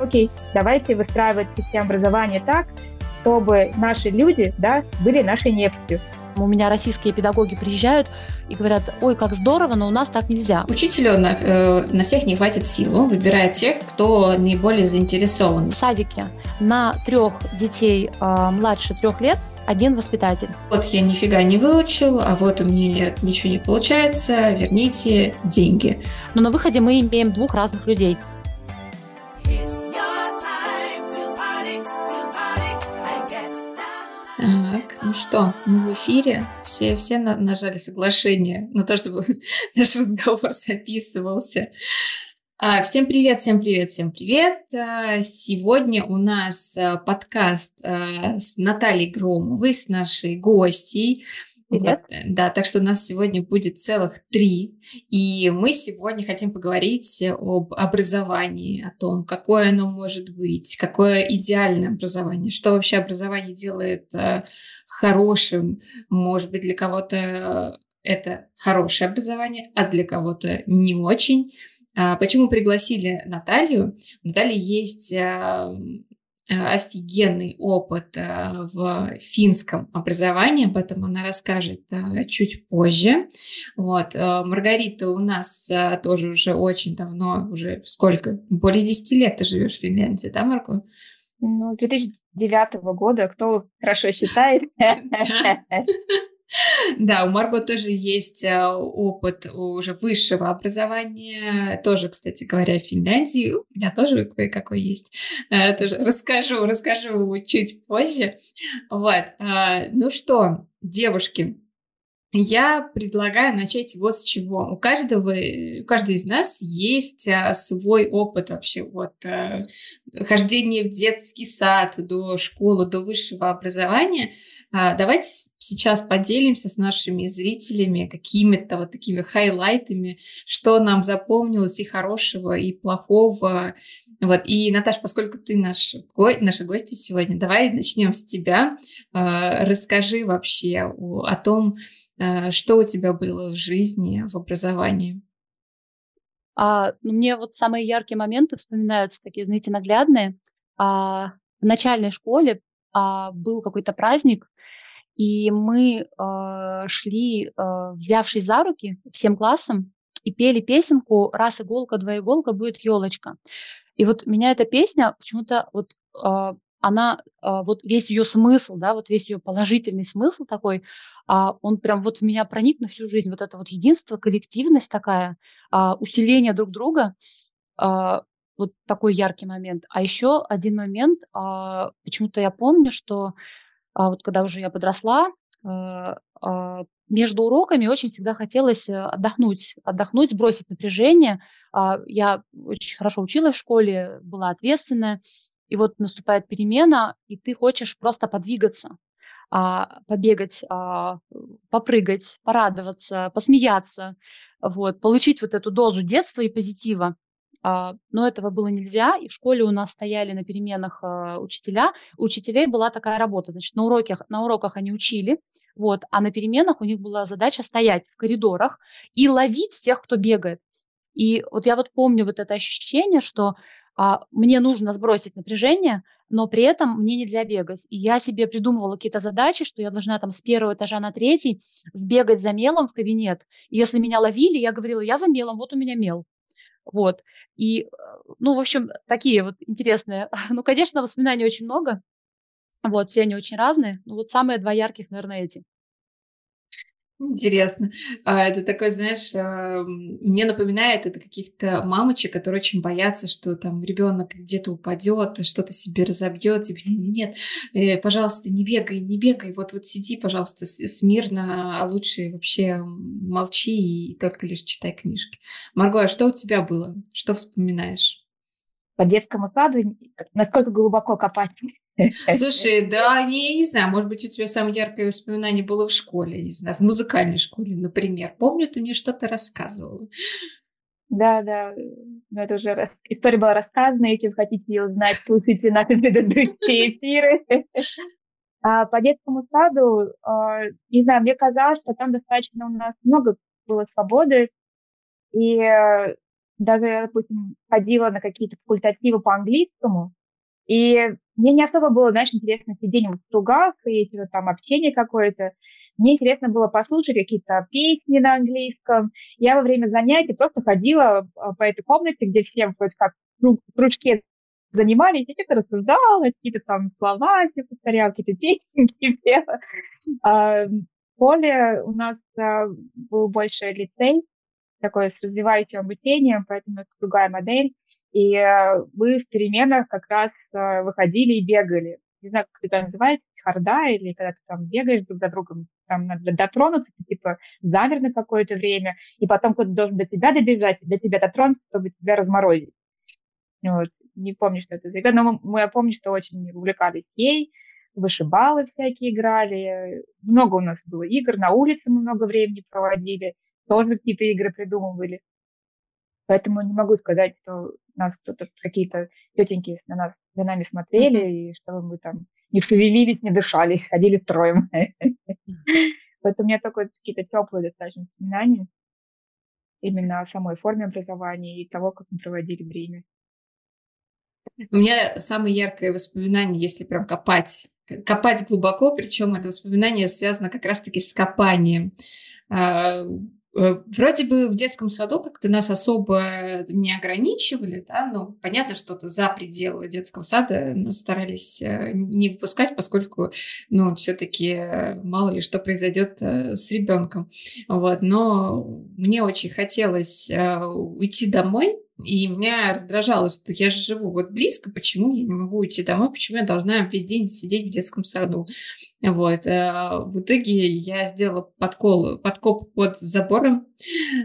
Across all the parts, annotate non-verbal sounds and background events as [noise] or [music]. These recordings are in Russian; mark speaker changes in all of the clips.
Speaker 1: окей, давайте выстраивать систему образования так, чтобы наши люди да, были нашей нефтью.
Speaker 2: У меня российские педагоги приезжают и говорят, ой, как здорово, но у нас так нельзя.
Speaker 3: Учителю на, э, на всех не хватит сил. Он выбирает тех, кто наиболее заинтересован.
Speaker 2: В садике на трех детей э, младше трех лет один воспитатель.
Speaker 3: Вот я нифига не выучил, а вот у меня ничего не получается, верните деньги.
Speaker 2: Но на выходе мы имеем двух разных людей.
Speaker 3: Так, ну что, мы в эфире. Все, все нажали соглашение на то, чтобы [laughs] наш разговор записывался. А, всем привет, всем привет, всем привет. А, сегодня у нас а, подкаст с Натальей Громовой, с нашей гостьей.
Speaker 1: Привет.
Speaker 3: Вот, да, так что у нас сегодня будет целых три. И мы сегодня хотим поговорить об образовании, о том, какое оно может быть, какое идеальное образование, что вообще образование делает э, хорошим. Может быть, для кого-то это хорошее образование, а для кого-то не очень. А почему пригласили Наталью? У Натальи есть Э, офигенный опыт э, в финском образовании, об этом она расскажет э, чуть позже. Вот. Маргарита у нас тоже уже очень давно, уже сколько? Более 10 лет ты живешь в Финляндии, да, Марго?
Speaker 1: Ну, с 2009 года, кто хорошо считает. [laughs] [laughs]
Speaker 3: Да, у Марго тоже есть э, опыт уже высшего образования, тоже, кстати говоря, в Финляндии. У меня тоже кое-какой есть. Э, тоже расскажу, расскажу чуть позже. Вот. Э, ну что, девушки, я предлагаю начать вот с чего. У каждого, у каждой из нас есть а, свой опыт вообще от а, хождения в детский сад до школы, до высшего образования. А, давайте сейчас поделимся с нашими зрителями какими-то вот такими хайлайтами, что нам запомнилось и хорошего, и плохого. Вот. И, Наташа, поскольку ты наш, го... наша гостья сегодня, давай начнем с тебя. Расскажи вообще о, том, что у тебя было в жизни, в образовании?
Speaker 2: А, ну, мне вот самые яркие моменты вспоминаются, такие, знаете, наглядные. А, в начальной школе а, был какой-то праздник, и мы а, шли, а, взявшись за руки всем классом, и пели песенку «Раз иголка, два иголка, будет елочка». И вот меня эта песня почему-то вот а, она, а, вот весь ее смысл, да, вот весь ее положительный смысл такой, а, он прям вот в меня проник на всю жизнь. Вот это вот единство, коллективность такая, а, усиление друг друга, вот такой яркий момент. А еще один момент, почему-то я помню, что вот когда уже я подросла, между уроками очень всегда хотелось э, отдохнуть, отдохнуть, сбросить напряжение. Я очень хорошо училась в школе, была ответственная, и вот наступает перемена, и ты хочешь просто подвигаться, а, побегать, а, попрыгать, порадоваться, посмеяться, вот, получить вот эту дозу детства и позитива. А, но этого было нельзя, и в школе у нас стояли на переменах учителя. У учителей была такая работа, значит, на уроках, на уроках они учили, вот, а на переменах у них была задача стоять в коридорах и ловить тех, кто бегает. И вот я вот помню вот это ощущение, что а, мне нужно сбросить напряжение, но при этом мне нельзя бегать. И я себе придумывала какие-то задачи, что я должна там с первого этажа на третий сбегать за мелом в кабинет. И если меня ловили, я говорила, я за мелом, вот у меня мел. Вот. И, э, ну, в общем, такие вот интересные. [laughs] Ну, конечно, воспоминаний очень много. Вот, все они очень разные. Ну, вот самые два ярких, наверное, эти.
Speaker 3: Интересно. А это такой, знаешь, а, мне напоминает это каких-то мамочек, которые очень боятся, что там ребенок где-то упадет, что-то себе разобьет. Тебе нет, э, пожалуйста, не бегай, не бегай. Вот вот сиди, пожалуйста, смирно, а лучше вообще молчи и только лишь читай книжки. Марго, а что у тебя было? Что вспоминаешь?
Speaker 1: По детскому саду насколько глубоко копать?
Speaker 3: Слушай, [laughs] да, я не знаю, может быть, у тебя самое яркое воспоминание было в школе, не знаю, в музыкальной школе, например. Помню, ты мне что-то рассказывала.
Speaker 1: Да, да, но это уже раз... история была рассказана. Если вы хотите ее узнать, слушайте наши предыдущие [laughs] эфиры. А по детскому саду, а, не знаю, мне казалось, что там достаточно у нас много было свободы, и даже, допустим, ходила на какие-то факультативы по английскому, и мне не особо было, знаешь, интересно сидение в стругах и вот там общение какое-то. Мне интересно было послушать какие-то песни на английском. Я во время занятий просто ходила а, по этой комнате, где все вроде как в кружке занимались, и что-то рассуждала, какие-то там слова себе повторяла, какие-то [laughs] песенки пела. А, в школе у нас а, был больше лицей, такое с развивающим обучением, поэтому это другая модель. И э, мы в переменах как раз э, выходили и бегали. Не знаю, как это называется, харда, или когда ты там бегаешь друг за другом, там надо дотронуться, типа замер на какое-то время, и потом кто-то должен до тебя добежать, до тебя дотронуться, чтобы тебя разморозить. Вот. Не помню, что это за игра, но мы, я помню, что очень увлекались ей, вышибалы всякие играли, много у нас было игр, на улице мы много времени проводили, тоже какие-то игры придумывали. Поэтому не могу сказать, что нас кто-то какие-то тетеньки на нас за нами смотрели, mm-hmm. и чтобы мы там не шевелились, не дышались, ходили втроем. [laughs] Поэтому у меня только какие-то теплые достаточно воспоминания именно о самой форме образования и того, как мы проводили время.
Speaker 3: У меня самое яркое воспоминание, если прям копать, копать глубоко, причем это воспоминание связано как раз-таки с копанием. Э, вроде бы в детском саду как-то нас особо не ограничивали, да, но понятно, что-то за пределы детского сада нас старались э, не выпускать, поскольку, ну, все-таки э, мало ли что произойдет с ребенком. Вот, но мне очень хотелось уйти домой, и меня раздражало, что я же живу вот близко, почему я не могу уйти домой, почему я должна весь день сидеть в детском саду. Вот. Э, в итоге я сделала подкол, подкоп под забором,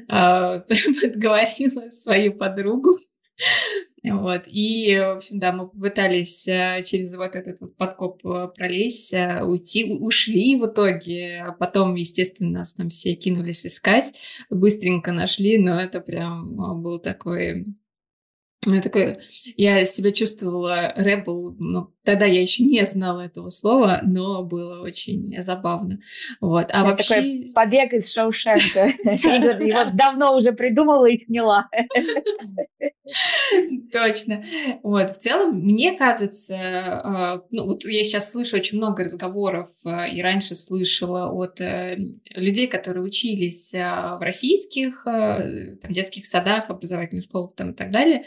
Speaker 3: э, [laughs] подговорила свою подругу. Вот. И, в общем, да, мы попытались э, через вот этот вот подкоп пролезть, уйти, ушли в итоге. А потом, естественно, нас там все кинулись искать, быстренько нашли, но это прям был такой я такое, я себя чувствовала рэбл, ну, тогда я еще не знала этого слова, но было очень забавно. Вот. А
Speaker 1: Это вообще... Такой побег из Шоушенка. [laughs] [laughs] Его давно уже придумала и сняла. [laughs] [laughs]
Speaker 3: Точно. Вот. В целом, мне кажется, а, ну, вот я сейчас слышу очень много разговоров, а, и раньше слышала от э, людей, которые учились а, в российских там, детских садах, образовательных школах там, и так далее,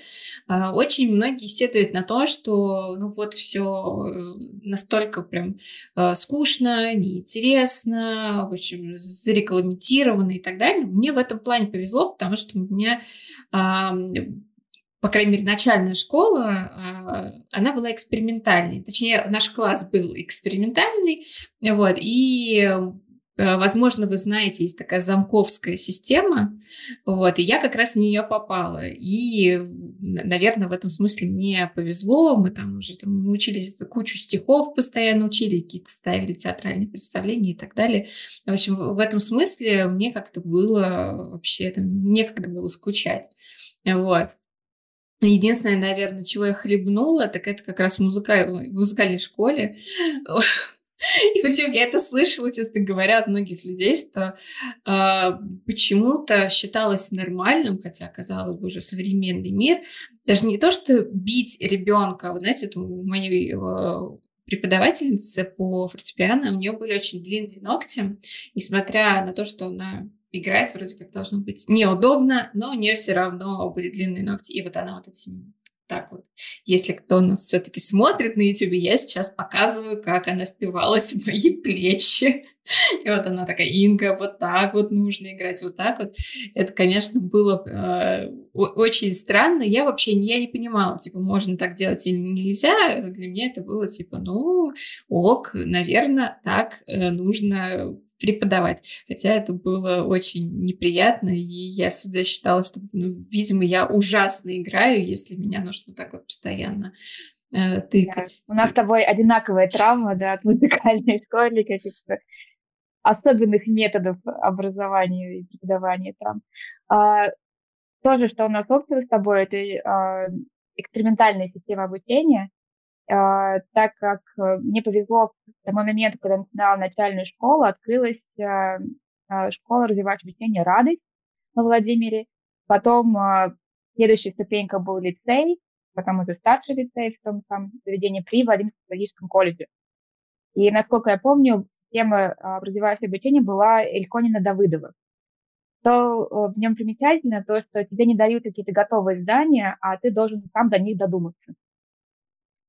Speaker 3: очень многие сетуют на то, что ну вот все э, настолько прям скучно, неинтересно, в общем, зарегламентировано и так далее. Мне в этом плане повезло, потому что у меня по крайней мере, начальная школа, а, она была экспериментальной. Точнее, наш класс был экспериментальный, вот, и Э, возможно, вы знаете, есть такая замковская система, вот, и я как раз в нее попала. И, наверное, в этом смысле мне повезло. Мы там уже там, учились кучу стихов постоянно учили, какие-то ставили театральные представления и так далее. В общем, в этом смысле мне как-то было вообще там некогда было скучать. Вот. Единственное, наверное, чего я хлебнула, так это как раз в, музыкальной, в музыкальной школе. И причем я это слышала, честно говоря, от многих людей, что э, почему-то считалось нормальным, хотя, казалось бы, уже современный мир, даже не то, что бить ребенка, вы знаете, у моей э, преподавательницы по фортепиано, у нее были очень длинные ногти, несмотря на то, что она играет, вроде как должно быть неудобно, но у нее все равно были длинные ногти. И вот она вот этими так вот, если кто нас все-таки смотрит на YouTube, я сейчас показываю, как она впивалась в мои плечи. И вот она такая, Инга, вот так вот нужно играть, вот так вот. Это, конечно, было э, очень странно. Я вообще я не понимала, типа, можно так делать или нельзя. Для меня это было типа, ну, ок, наверное, так э, нужно преподавать. Хотя это было очень неприятно, и я всегда считала, что, ну, видимо, я ужасно играю, если меня нужно так вот постоянно э, тыкать.
Speaker 1: Да. У нас с тобой одинаковая травма, да, от музыкальной [laughs] школы, каких-то особенных методов образования и преподавания там. А, тоже, что у нас общего с тобой, это а, экспериментальная система обучения, так как э, мне повезло к тому моменту, когда начинала начальную школу, открылась а, а, школа развивающего обучения «Радость» на Владимире. Потом Следующая ступенька был лицей, потом уже старший лицей в том самом заведении при Владимирском педагогическом колледже. И, насколько я помню, тема образовательного обучения была Эльконина Давыдова. То э, в нем примечательно то, что тебе не дают какие-то готовые здания, а ты должен сам до них додуматься.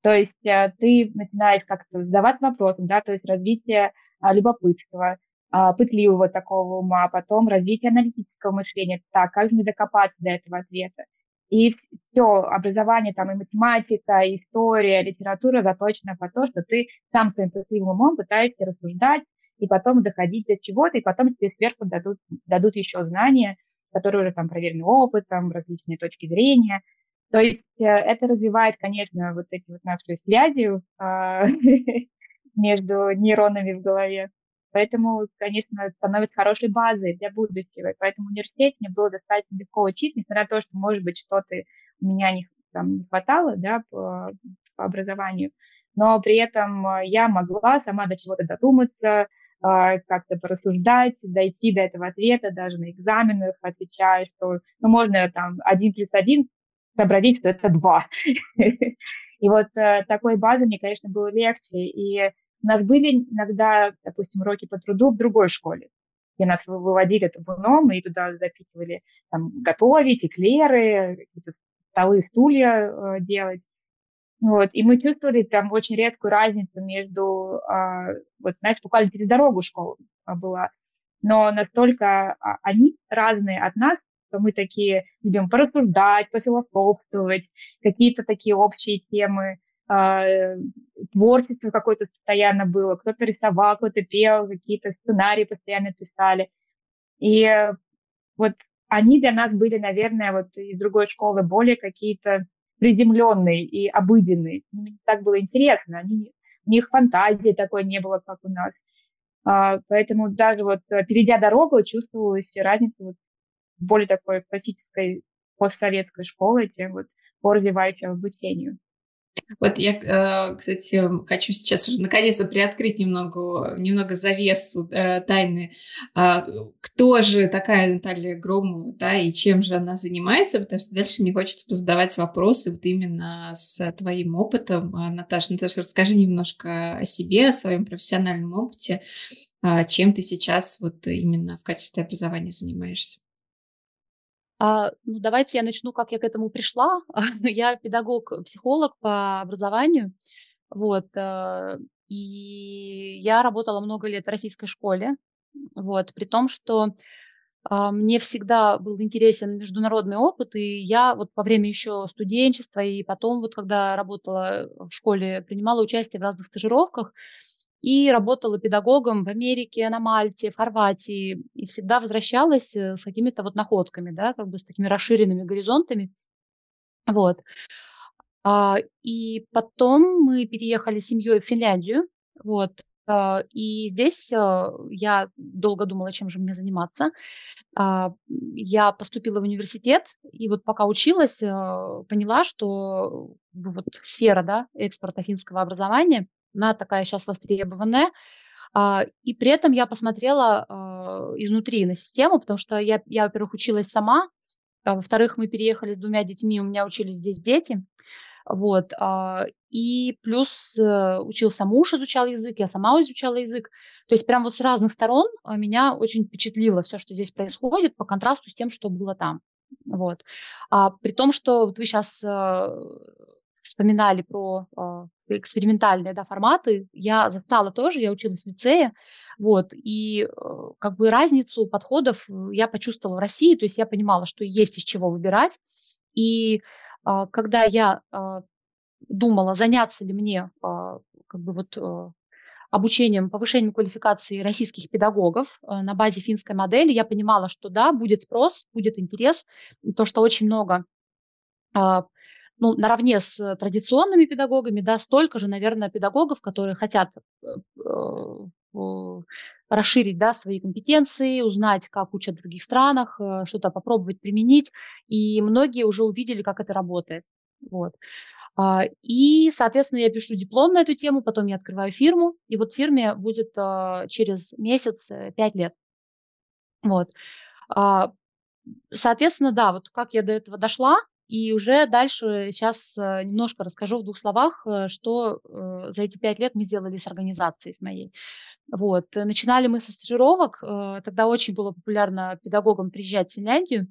Speaker 1: То есть э, ты начинаешь как-то задавать вопросы, да, то есть развитие а, любопытства, а, пытливого такого ума, потом развитие аналитического мышления. Так, как же мне докопаться до этого ответа? И все образование, там и математика, и история, литература заточена по то, что ты сам своим пытливым умом пытаешься рассуждать и потом доходить до чего-то, и потом тебе сверху дадут, дадут еще знания, которые уже там проверены опытом, различные точки зрения. То есть э, это развивает, конечно, вот эти вот наши связи а, [laughs] между нейронами в голове. Поэтому, конечно, становится хорошей базой для будущего. И поэтому в университете мне было достаточно легко учить, несмотря на то, что, может быть, что-то у меня не, там, не хватало да, по, по образованию. Но при этом э, я могла сама до чего-то додуматься, а, как-то порассуждать, дойти до этого ответа, даже на экзаменах отвечаю, что ну, можно там один плюс один что это два. [laughs] И вот э, такой базы мне, конечно, было легче. И у нас были иногда, допустим, уроки по труду в другой школе, где нас выводили табуном и туда запихивали там, готовить, эклеры, столы, стулья э, делать. Вот, и мы чувствовали там очень редкую разницу между, э, вот, знаешь, буквально через дорогу школа была, но настолько а, они разные от нас, что мы такие любим порассуждать, пофилософствовать, какие-то такие общие темы, э, творчество какое-то постоянно было, кто-то рисовал, кто-то пел, какие-то сценарии постоянно писали. И вот они для нас были, наверное, вот из другой школы более какие-то приземленные и обыденные. Им так было интересно, они, у них фантазии такой не было, как у нас. А, поэтому даже вот перейдя дорогу, чувствовалась разница вот более такой классической постсоветской школы, чем вот по развивающему обучению.
Speaker 3: Вот я, э, кстати, хочу сейчас уже наконец-то приоткрыть немного, немного завесу э, тайны. А, кто же такая Наталья Громова, да, и чем же она занимается, потому что дальше мне хочется позадавать вопросы вот именно с твоим опытом. А, Наташа, Наташа, расскажи немножко о себе, о своем профессиональном опыте, а, чем ты сейчас вот именно в качестве образования занимаешься.
Speaker 2: А, ну, давайте я начну, как я к этому пришла. [laughs] я педагог-психолог по образованию. Вот, э, и я работала много лет в российской школе. Вот, при том, что а, мне всегда был интересен международный опыт, и я вот во время еще студенчества и потом вот когда работала в школе, принимала участие в разных стажировках и работала педагогом в Америке, на Мальте, в Хорватии, и всегда возвращалась э, с какими-то вот находками, да, как бы с такими расширенными горизонтами. Вот. А, и потом мы переехали с семьей в Финляндию, вот, а, и здесь а, я долго думала, чем же мне заниматься. Я поступила в университет, и вот пока училась, поняла, что вот сфера да, экспорта финского образования – она такая сейчас востребованная. А, и при этом я посмотрела а, изнутри на систему, потому что я, я во-первых, училась сама, а во-вторых, мы переехали с двумя детьми, у меня учились здесь дети. Вот. И плюс э, учился муж, изучал язык, я сама изучала язык. То есть прям вот с разных сторон меня очень впечатлило все, что здесь происходит, по контрасту с тем, что было там. Вот. А, при том, что вот вы сейчас э, вспоминали про экспериментальные да, форматы, я застала тоже, я училась в лицее, вот, и э, как бы разницу подходов я почувствовала в России, то есть я понимала, что есть из чего выбирать, и э, когда я э, думала, заняться ли мне э, как бы вот э, обучением, повышением квалификации российских педагогов э, на базе финской модели, я понимала, что да, будет спрос, будет интерес, то, что очень много ну, наравне с э, традиционными педагогами, да, столько же, наверное, педагогов, которые хотят э, э, расширить да, свои компетенции, узнать, как учат в других странах, что-то попробовать применить. И многие уже увидели, как это работает. Вот. А, и, соответственно, я пишу диплом на эту тему, потом я открываю фирму, и вот фирме будет через месяц 5 лет. Вот. А, соответственно, да, вот как я до этого дошла, и уже дальше сейчас э, немножко расскажу в двух словах, э, что э, за эти пять лет мы сделали с организацией с моей. Вот. Начинали мы со стажировок, тогда очень было популярно педагогам приезжать в Финляндию,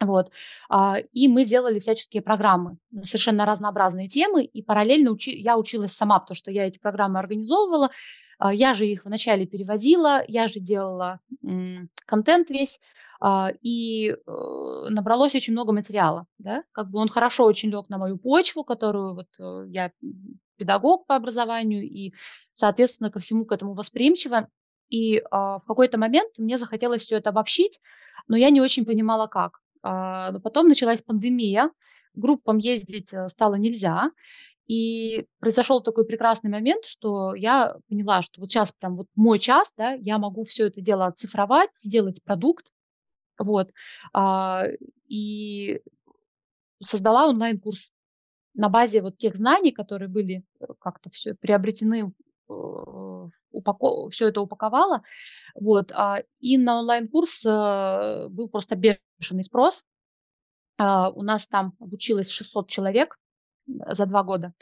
Speaker 2: вот. А, и мы делали всяческие программы на совершенно разнообразные темы, и параллельно учи, я училась сама, потому что я эти программы организовывала, а, я же их вначале переводила, я же делала контент весь, и э, набралось очень много материала, да, как бы он хорошо очень лег на мою почву, которую вот э, я педагог по образованию и, соответственно, ко всему к этому восприимчива. И в какой-то момент мне захотелось все это обобщить, но я не очень понимала, как. А, но потом началась пандемия, группам ездить э, стало нельзя, и произошел такой прекрасный момент, что я поняла, что вот сейчас прям вот мой час, да, я могу все это дело оцифровать, сделать продукт, вот, а, и создала онлайн-курс на базе вот тех знаний, которые были э, как-то все приобретены, э, упако... все это упаковала, вот, а, и на онлайн-курс был просто бешеный спрос. А, у нас там обучилось 600 человек за два года.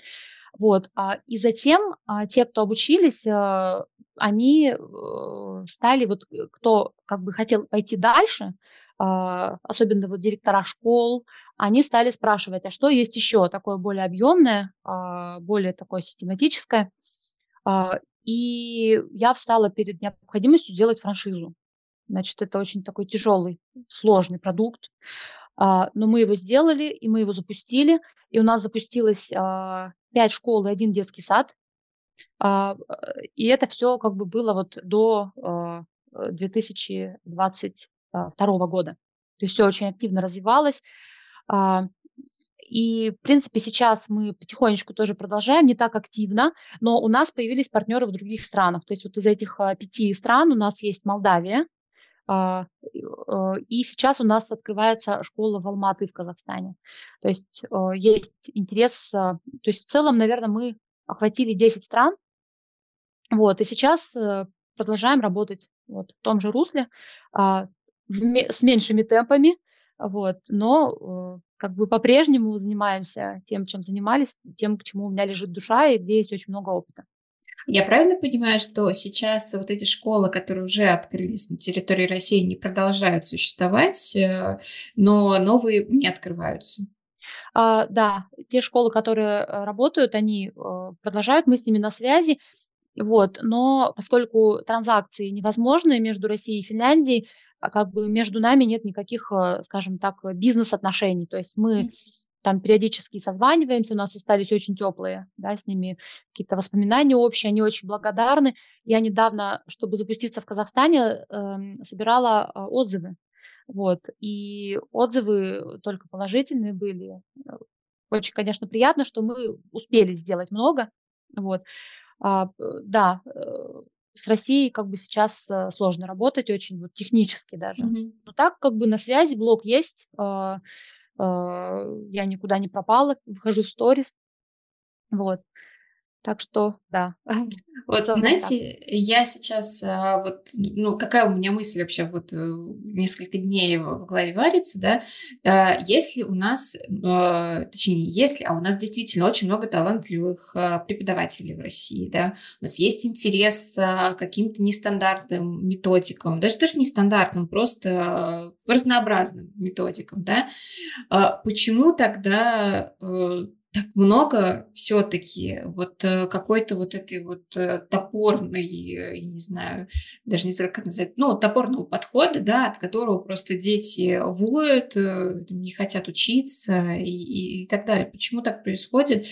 Speaker 2: Вот. А, и затем а, те, кто обучились, они э, стали, вот кто как бы хотел пойти дальше, особенно вот директора школ, они стали спрашивать, а что есть еще такое более объемное, более такое систематическое. И я встала перед необходимостью делать франшизу. Значит, это очень такой тяжелый, сложный продукт. А, но мы его сделали, и мы его запустили. И у нас запустилось а, 5 школ и один детский сад. А, и это все как бы было вот до 2022 года. То есть все очень активно развивалось. И, в принципе, сейчас мы потихонечку тоже продолжаем, не так активно, но у нас появились партнеры в других странах. То есть вот из этих пяти стран у нас есть Молдавия, а, а, и сейчас у нас открывается школа в Алматы в Казахстане. То есть а, есть интерес, то есть в целом, наверное, мы охватили 10 стран, вот, и сейчас э, продолжаем работать вот, в том же русле, с меньшими темпами, вот, но э, как бы по-прежнему занимаемся тем, чем занимались, тем, к чему у меня лежит душа и где есть очень много опыта.
Speaker 3: Я правильно понимаю, что сейчас вот эти школы, которые уже открылись на территории России, не продолжают существовать, э, но новые не открываются?
Speaker 2: А, да, те школы, которые э, работают, они э, продолжают, мы с ними на связи. Вот, но поскольку транзакции невозможны между Россией и Финляндией, а как бы между нами нет никаких, скажем так, бизнес-отношений. То есть мы там периодически созваниваемся, у нас остались очень теплые, да, с ними какие-то воспоминания общие, они очень благодарны. Я недавно, чтобы запуститься в Казахстане, э, собирала э, отзывы, вот, и отзывы только положительные были. Очень, конечно, приятно, что мы успели сделать много, вот. А, да, э, с Россией как бы сейчас э, сложно работать, очень вот технически даже. Mm-hmm. Но так как бы на связи блог есть, э, а, я никуда не пропала, выхожу в сторис. Вот. Так что, да. [laughs]
Speaker 3: Вот, знаете, так. я сейчас, а, вот, ну, какая у меня мысль вообще вот э, несколько дней в голове варится, да, а, если у нас, точнее, если, а у нас действительно очень много талантливых преподавателей в России, да, у нас есть интерес к каким-то нестандартным методикам, даже тоже нестандартным, просто разнообразным методикам, да, почему тогда э, так много все-таки вот э, какой-то вот этой вот э, топорной, я не знаю, даже не знаю, как назвать, ну, топорного подхода, да, от которого просто дети воют, э, не хотят учиться и, и, и так далее. Почему так происходит?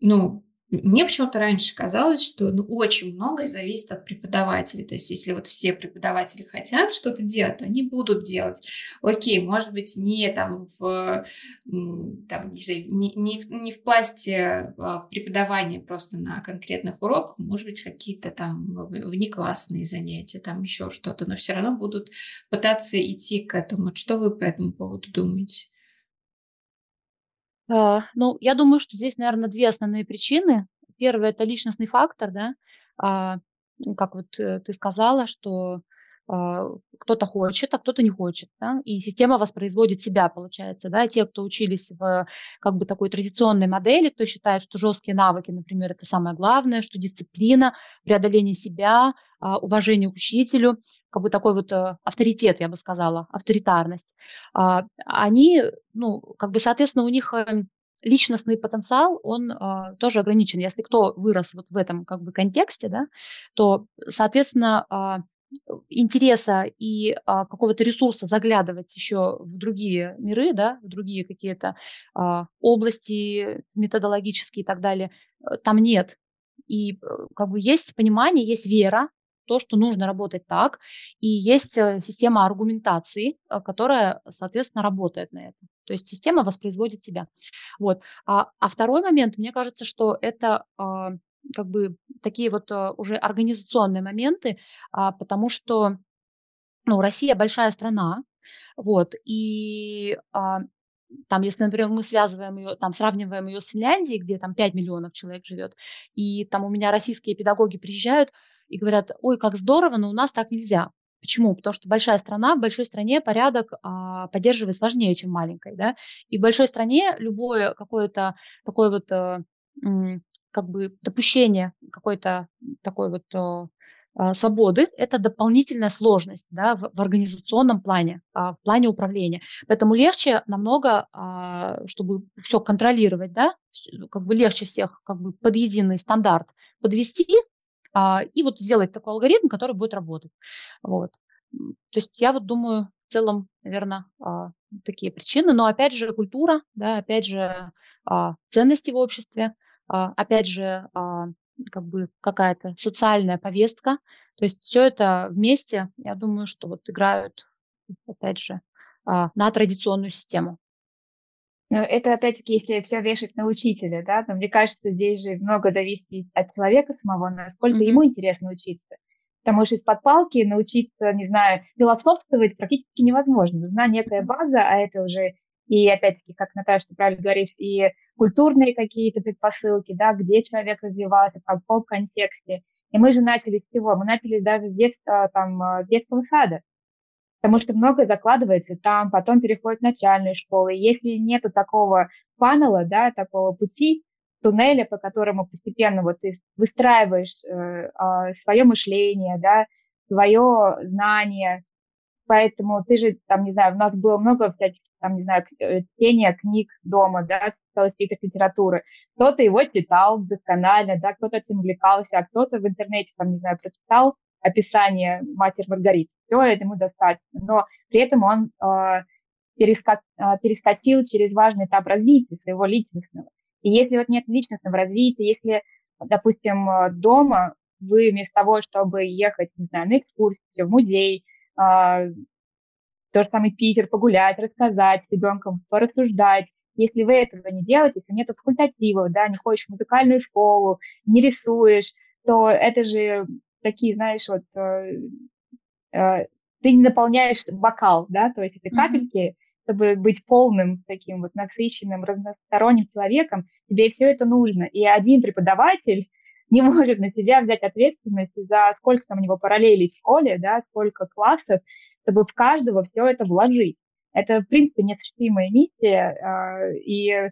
Speaker 3: Ну, мне почему-то раньше казалось, что ну, очень многое зависит от преподавателей. То есть, если вот все преподаватели хотят что-то делать, то они будут делать. Окей, может быть, не там в, там, не, не, в, не в пласте а, преподавания просто на конкретных уроках, может быть, какие-то там внеклассные занятия, там еще что-то, но все равно будут пытаться идти к этому. Что вы по этому поводу думаете?
Speaker 2: А, ну, я думаю, что здесь, наверное, две основные причины. Первое- это личностный фактор, да. А, как вот, э, ты сказала, что, кто-то хочет, а кто-то не хочет, да, и система воспроизводит себя, получается, да, те, кто учились в как бы такой традиционной модели, кто считает, что жесткие навыки, например, это самое главное, что дисциплина, преодоление себя, а, уважение к учителю, как бы такой вот э, авторитет, я бы сказала, авторитарность, а, они, ну, как бы, соответственно, у них э, личностный потенциал, он тоже ограничен. Если кто вырос вот в этом как бы контексте, да, то, соответственно, интереса и а, какого-то ресурса заглядывать еще в другие миры, да, в другие какие-то а, области методологические и так далее, э, там нет. И э, как бы есть понимание, есть вера, то, что нужно работать так, и есть э, система аргументации, которая, соответственно, работает на этом. То есть система воспроизводит себя. Вот. А, а второй момент, мне кажется, что это а, как бы такие вот а, уже организационные моменты, а, потому что ну, Россия большая страна, вот, и а, там, если, например, мы связываем ее, там, сравниваем ее с Финляндией, где там 5 миллионов человек живет, и там у меня российские педагоги приезжают и говорят, ой, как здорово, но у нас так нельзя. Почему? Потому что большая страна, в большой стране порядок а, поддерживать сложнее, чем маленькой, да, и в большой стране любое какое-то такое вот а, как бы допущение какой-то такой вот а, свободы – это дополнительная сложность да, в, в организационном плане, а, в плане управления. Поэтому легче намного, а, чтобы все контролировать, да, как бы легче всех как бы под единый стандарт подвести и вот сделать такой алгоритм, который будет работать. Вот. То есть я вот думаю, в целом, наверное, такие причины. Но опять же культура, да, опять же ценности в обществе – опять же, а, как бы какая-то социальная повестка. То есть все это вместе, я думаю, что вот играют, опять же, а, на традиционную систему.
Speaker 1: Но это опять-таки, если все вешать на учителя, да, но мне кажется, здесь же много зависит от человека самого, насколько mm-hmm. ему интересно учиться. Потому что из-под палки научиться, не знаю, философствовать практически невозможно. Нужна некая база, а это уже и опять-таки, как Наташа, ты правильно говоришь, и культурные какие-то предпосылки, да, где человек развивался, в каком контексте. И мы же начали с чего? Мы начали даже с детства, там, э, детского сада, потому что многое закладывается там, потом переходит в начальную школу. И если нету такого панела, да, такого пути, туннеля, по которому постепенно вот ты выстраиваешь э, э, свое мышление, да, свое знание, поэтому ты же, там, не знаю, у нас было много всяких там, не знаю, э, чтения книг дома, да, каких-то литературы. Кто-то его читал досконально, да, кто-то этим увлекался, а кто-то в интернете, там, не знаю, прочитал описание Матери Маргариты. Все это ему достаточно. Но при этом он э, перескок, э, перескочил через важный этап развития своего личностного. И если вот нет личностного развития, если, допустим, э, дома вы вместо того, чтобы ехать, не знаю, на экскурсию, в музей, э, то же самое Питер, погулять, рассказать с ребенком, порассуждать. Если вы этого не делаете, если нет факультативов, да, не ходишь в музыкальную школу, не рисуешь, то это же такие, знаешь, вот э, э, ты не наполняешь бокал, да, то есть эти капельки, mm-hmm. чтобы быть полным таким вот насыщенным, разносторонним человеком, тебе все это нужно. И один преподаватель [laughs] не может на себя взять ответственность за сколько там у него параллелей в школе, да, сколько классов, чтобы в каждого все это вложить. Это, в принципе, неосуществимая миссия, а, и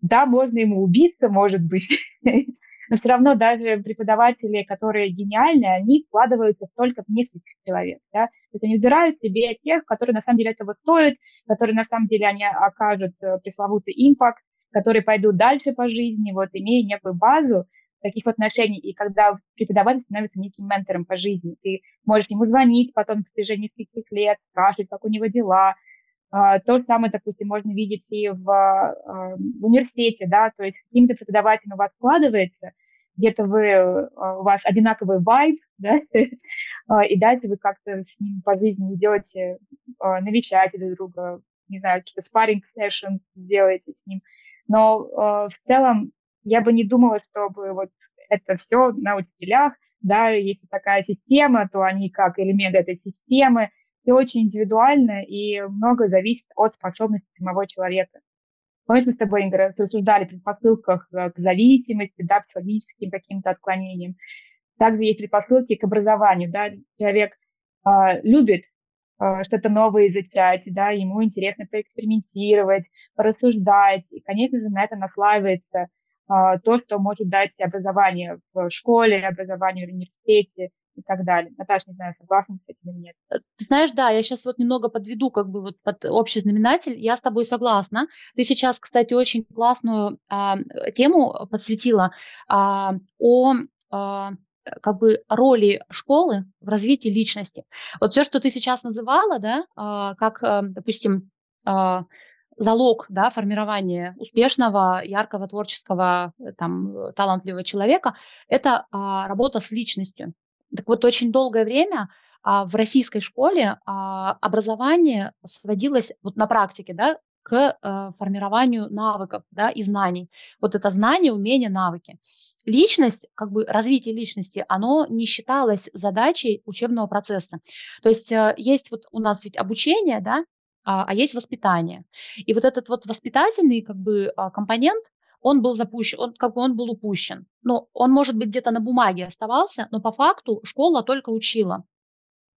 Speaker 1: да, можно ему убиться, может быть, [laughs] но все равно даже преподаватели, которые гениальны, они вкладываются только в нескольких человек. Да? То есть они выбирают себе тех, которые на самом деле этого стоят, которые на самом деле они окажут э, пресловутый импакт, которые пойдут дальше по жизни, вот, имея некую базу, таких отношений, и когда преподаватель становится неким ментором по жизни, ты можешь ему звонить потом в течение нескольких лет, спрашивать, как у него дела. А, то же самое, допустим, можно видеть и в, а, в университете, да, то есть каким-то преподавателем у вас складывается, где-то вы, а, у вас одинаковый вайб, [laughs] да, и дальше вы как-то с ним по жизни идете, навещаете друг друга, не знаю, какие-то спарринг sessions делаете с ним. Но в целом я бы не думала, чтобы вот это все на учителях, да, если такая система, то они как элемент этой системы, все очень индивидуально и много зависит от способности самого человека. Помнишь, мы с тобой, Ингра, рассуждали при предпосылках э, к зависимости, да, психологическим каким-то отклонениям. Также есть предпосылки к образованию, да, человек а, любит а, что-то новое изучать, да, ему интересно поэкспериментировать, порассуждать, и, конечно же, на это наслаивается то, что может дать образование в школе, образование в университете и так далее. Наташа, не знаю, согласна с этим или нет.
Speaker 2: Э, ты знаешь, да, я сейчас вот немного подведу как бы вот под общий знаменатель. Я с тобой согласна. Ты сейчас, кстати, очень классную а, тему посвятила а, о а, как бы роли школы в развитии личности. Вот все, что ты сейчас называла, да, а, как, а, допустим, а, залог да, формирования успешного, яркого, творческого, э, там, талантливого человека, это а, работа с личностью. Так вот, очень долгое время а, в российской школе а, образование сводилось вот на практике, да, к а, формированию навыков, да, и знаний. Вот это знание, умение, навыки. Личность, как бы развитие личности, оно не считалось задачей учебного процесса. То есть а, есть вот у нас ведь обучение, да, а, а есть воспитание. И вот этот вот воспитательный как бы а, компонент, он был запущен, он как бы он был упущен. Но он, может быть, где-то на бумаге оставался, но по факту школа только учила.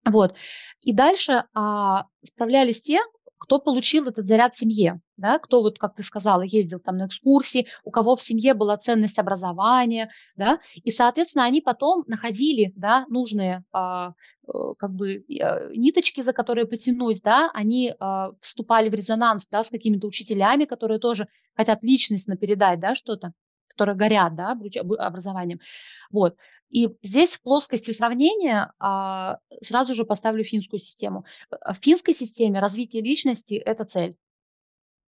Speaker 2: Вот. И дальше а, справлялись те, кто получил этот заряд в семье, да, кто вот, как ты сказала, ездил там на экскурсии, у кого в семье была ценность образования, да, и, соответственно, они потом находили, да, нужные а, как бы э, ниточки, за которые потянуть, да, они а, вступали в резонанс, да, с какими-то учителями, которые тоже хотят личностно передать, да, что-то, которые горят, да, образованием, вот. И здесь в плоскости сравнения а, сразу же поставлю финскую систему. В финской системе развитие личности – это цель,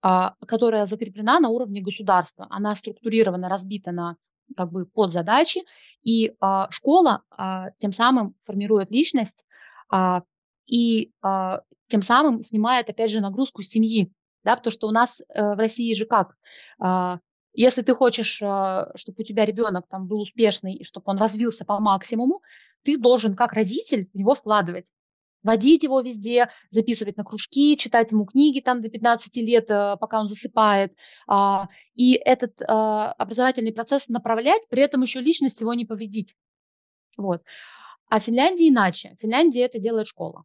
Speaker 2: а, которая закреплена на уровне государства. Она структурирована, разбита на как бы подзадачи, и а, школа а, тем самым формирует личность а, и а, тем самым снимает, опять же, нагрузку семьи. Да, потому что у нас э, в России же как? А, если ты хочешь, а, чтобы у тебя ребенок там был успешный, и чтобы он развился по максимуму, ты должен как родитель в него вкладывать. Водить его везде, записывать на кружки, читать ему книги там до 15 лет, э, пока он засыпает. А, и этот а, образовательный процесс направлять, при этом еще личность его не повредить. Вот. А в Финляндии иначе. В Финляндии это делает школа.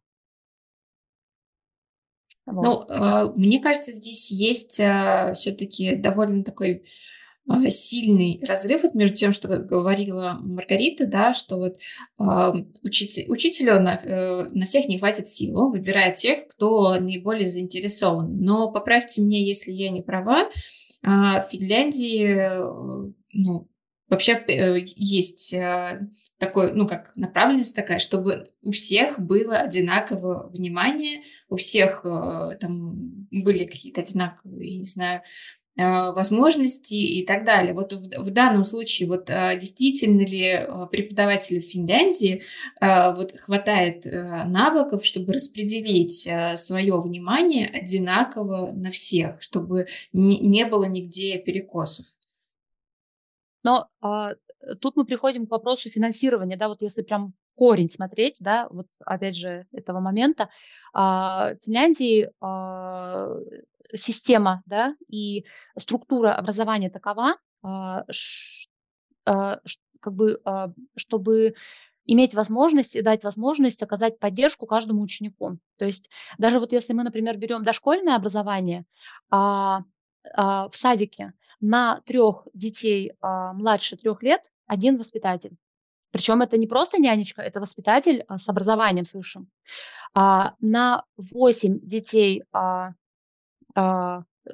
Speaker 3: Вот. Ну, э, мне кажется, здесь есть э, все-таки довольно такой сильный разрыв вот между тем, что говорила Маргарита, да, что вот э, учитель, учителю на, э, на всех не хватит сил, он выбирает тех, кто наиболее заинтересован. Но поправьте меня, если я не права, э, в Финляндии э, ну, Вообще э, есть такой, ну, как направленность такая, чтобы у всех было одинаковое внимание, у всех там были какие-то одинаковые, не знаю, возможности и так далее. Вот в, в данном случае вот действительно ли преподавателю в Финляндии вот хватает навыков, чтобы распределить свое внимание одинаково на всех, чтобы не, не было нигде перекосов?
Speaker 2: Но а, тут мы приходим к вопросу финансирования, да, вот если прям корень смотреть, да, вот опять же этого момента, а, в Финляндии а, система, да, и структура образования такова, а, как бы, чтобы иметь возможность и дать возможность оказать поддержку каждому ученику. То есть даже вот если мы, например, берем дошкольное образование, в садике на трех детей младше трех лет один воспитатель. Причем это не просто нянечка, это воспитатель а, с образованием с высшим. А, на 8 детей а,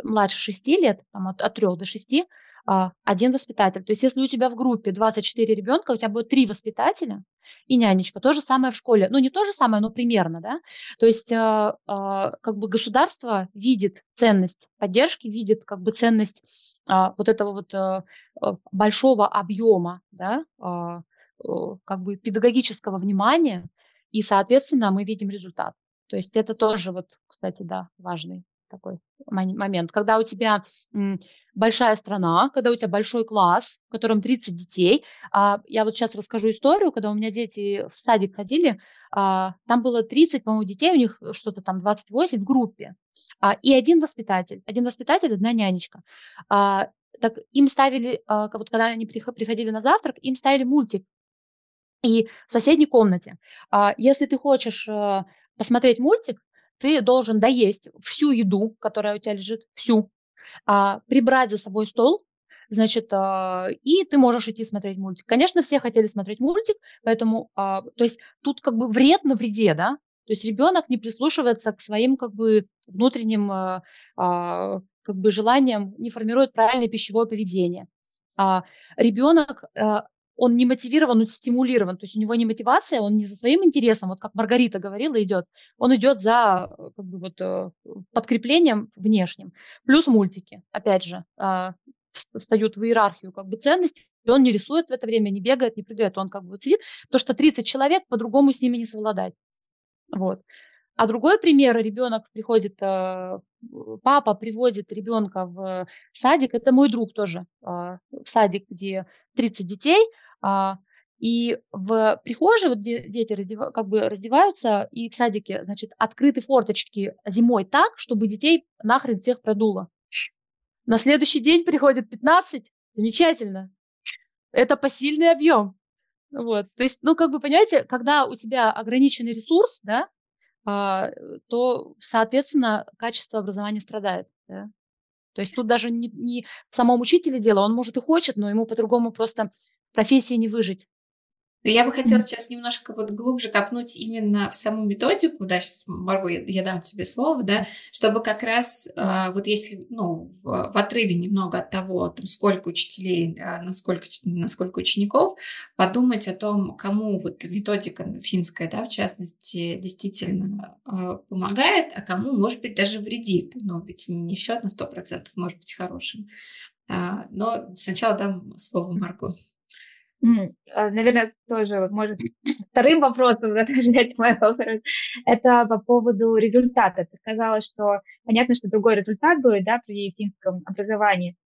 Speaker 2: младше 6 лет, там, от, от 3 до 6, а, один воспитатель. То есть если у тебя в группе 24 ребенка, у тебя будет 3 воспитателя и нянечка. То же самое в школе. Ну, не то же самое, но примерно, да. То есть как бы государство видит ценность поддержки, видит как бы ценность вот этого вот большого объема, да, как бы педагогического внимания, и, соответственно, мы видим результат. То есть это тоже вот, кстати, да, важный такой момент. Когда у тебя большая страна, когда у тебя большой класс, в котором 30 детей. А, я вот сейчас расскажу историю, когда у меня дети в садик ходили, а, там было 30, по-моему, детей, у них что-то там 28 в группе. А, и один воспитатель, один воспитатель, одна нянечка. Так им ставили, вот когда они приходили на завтрак, им ставили мультик И в соседней комнате. А, если ты хочешь э, посмотреть мультик, ты должен доесть всю еду, которая у тебя лежит, всю, а, прибрать за собой стол, значит, а, и ты можешь идти смотреть мультик. Конечно, все хотели смотреть мультик, поэтому, то есть тут как бы вред на вреде, да, то есть ребенок не прислушивается к своим как бы внутренним а, как бы желаниям, не формирует правильное пищевое поведение. Ребенок а, он не мотивирован, он стимулирован. То есть у него не мотивация, он не за своим интересом, вот как Маргарита говорила, идет. Он идет за как бы, вот, э, подкреплением внешним. Плюс мультики, опять же, а, встают в иерархию как бы ценностей, и он не рисует в это время, не бегает, не прыгает, он как бы вот сидит, потому что 30 человек по-другому с ними не совладать. Вот. А другой пример, ребенок приходит, э, папа приводит ребенка в садик, это мой друг тоже, а, в садик, где 30 детей, и в прихожей вот дети раздев... как бы раздеваются, и в садике, значит, открыты форточки зимой так, чтобы детей нахрен всех продуло. На следующий день приходит 15, замечательно. Это посильный объем. Вот. То есть, ну, как бы, понимаете, когда у тебя ограниченный ресурс, да, а, то, соответственно, качество образования страдает. Да? То есть тут даже не, не в самом учителе дело, он может и хочет, но ему по-другому просто профессии не выжить.
Speaker 3: Я бы хотела сейчас немножко вот глубже копнуть именно в саму методику, да, сейчас, Марго, я, я дам тебе слово, да, чтобы как раз э, вот если, ну, в, в отрыве немного от того, там, сколько учителей, э, насколько, насколько учеников, подумать о том, кому вот методика финская, да, в частности, действительно э, помогает, а кому, может быть, даже вредит. Но ведь не все на сто процентов может быть хорошим. Э, но сначала дам слово Марго.
Speaker 1: А, наверное, тоже вот может вторым вопросом отражать [laughs] мой вопрос. Это по поводу результата. Ты сказала, что понятно, что другой результат будет, да, при финском образовании,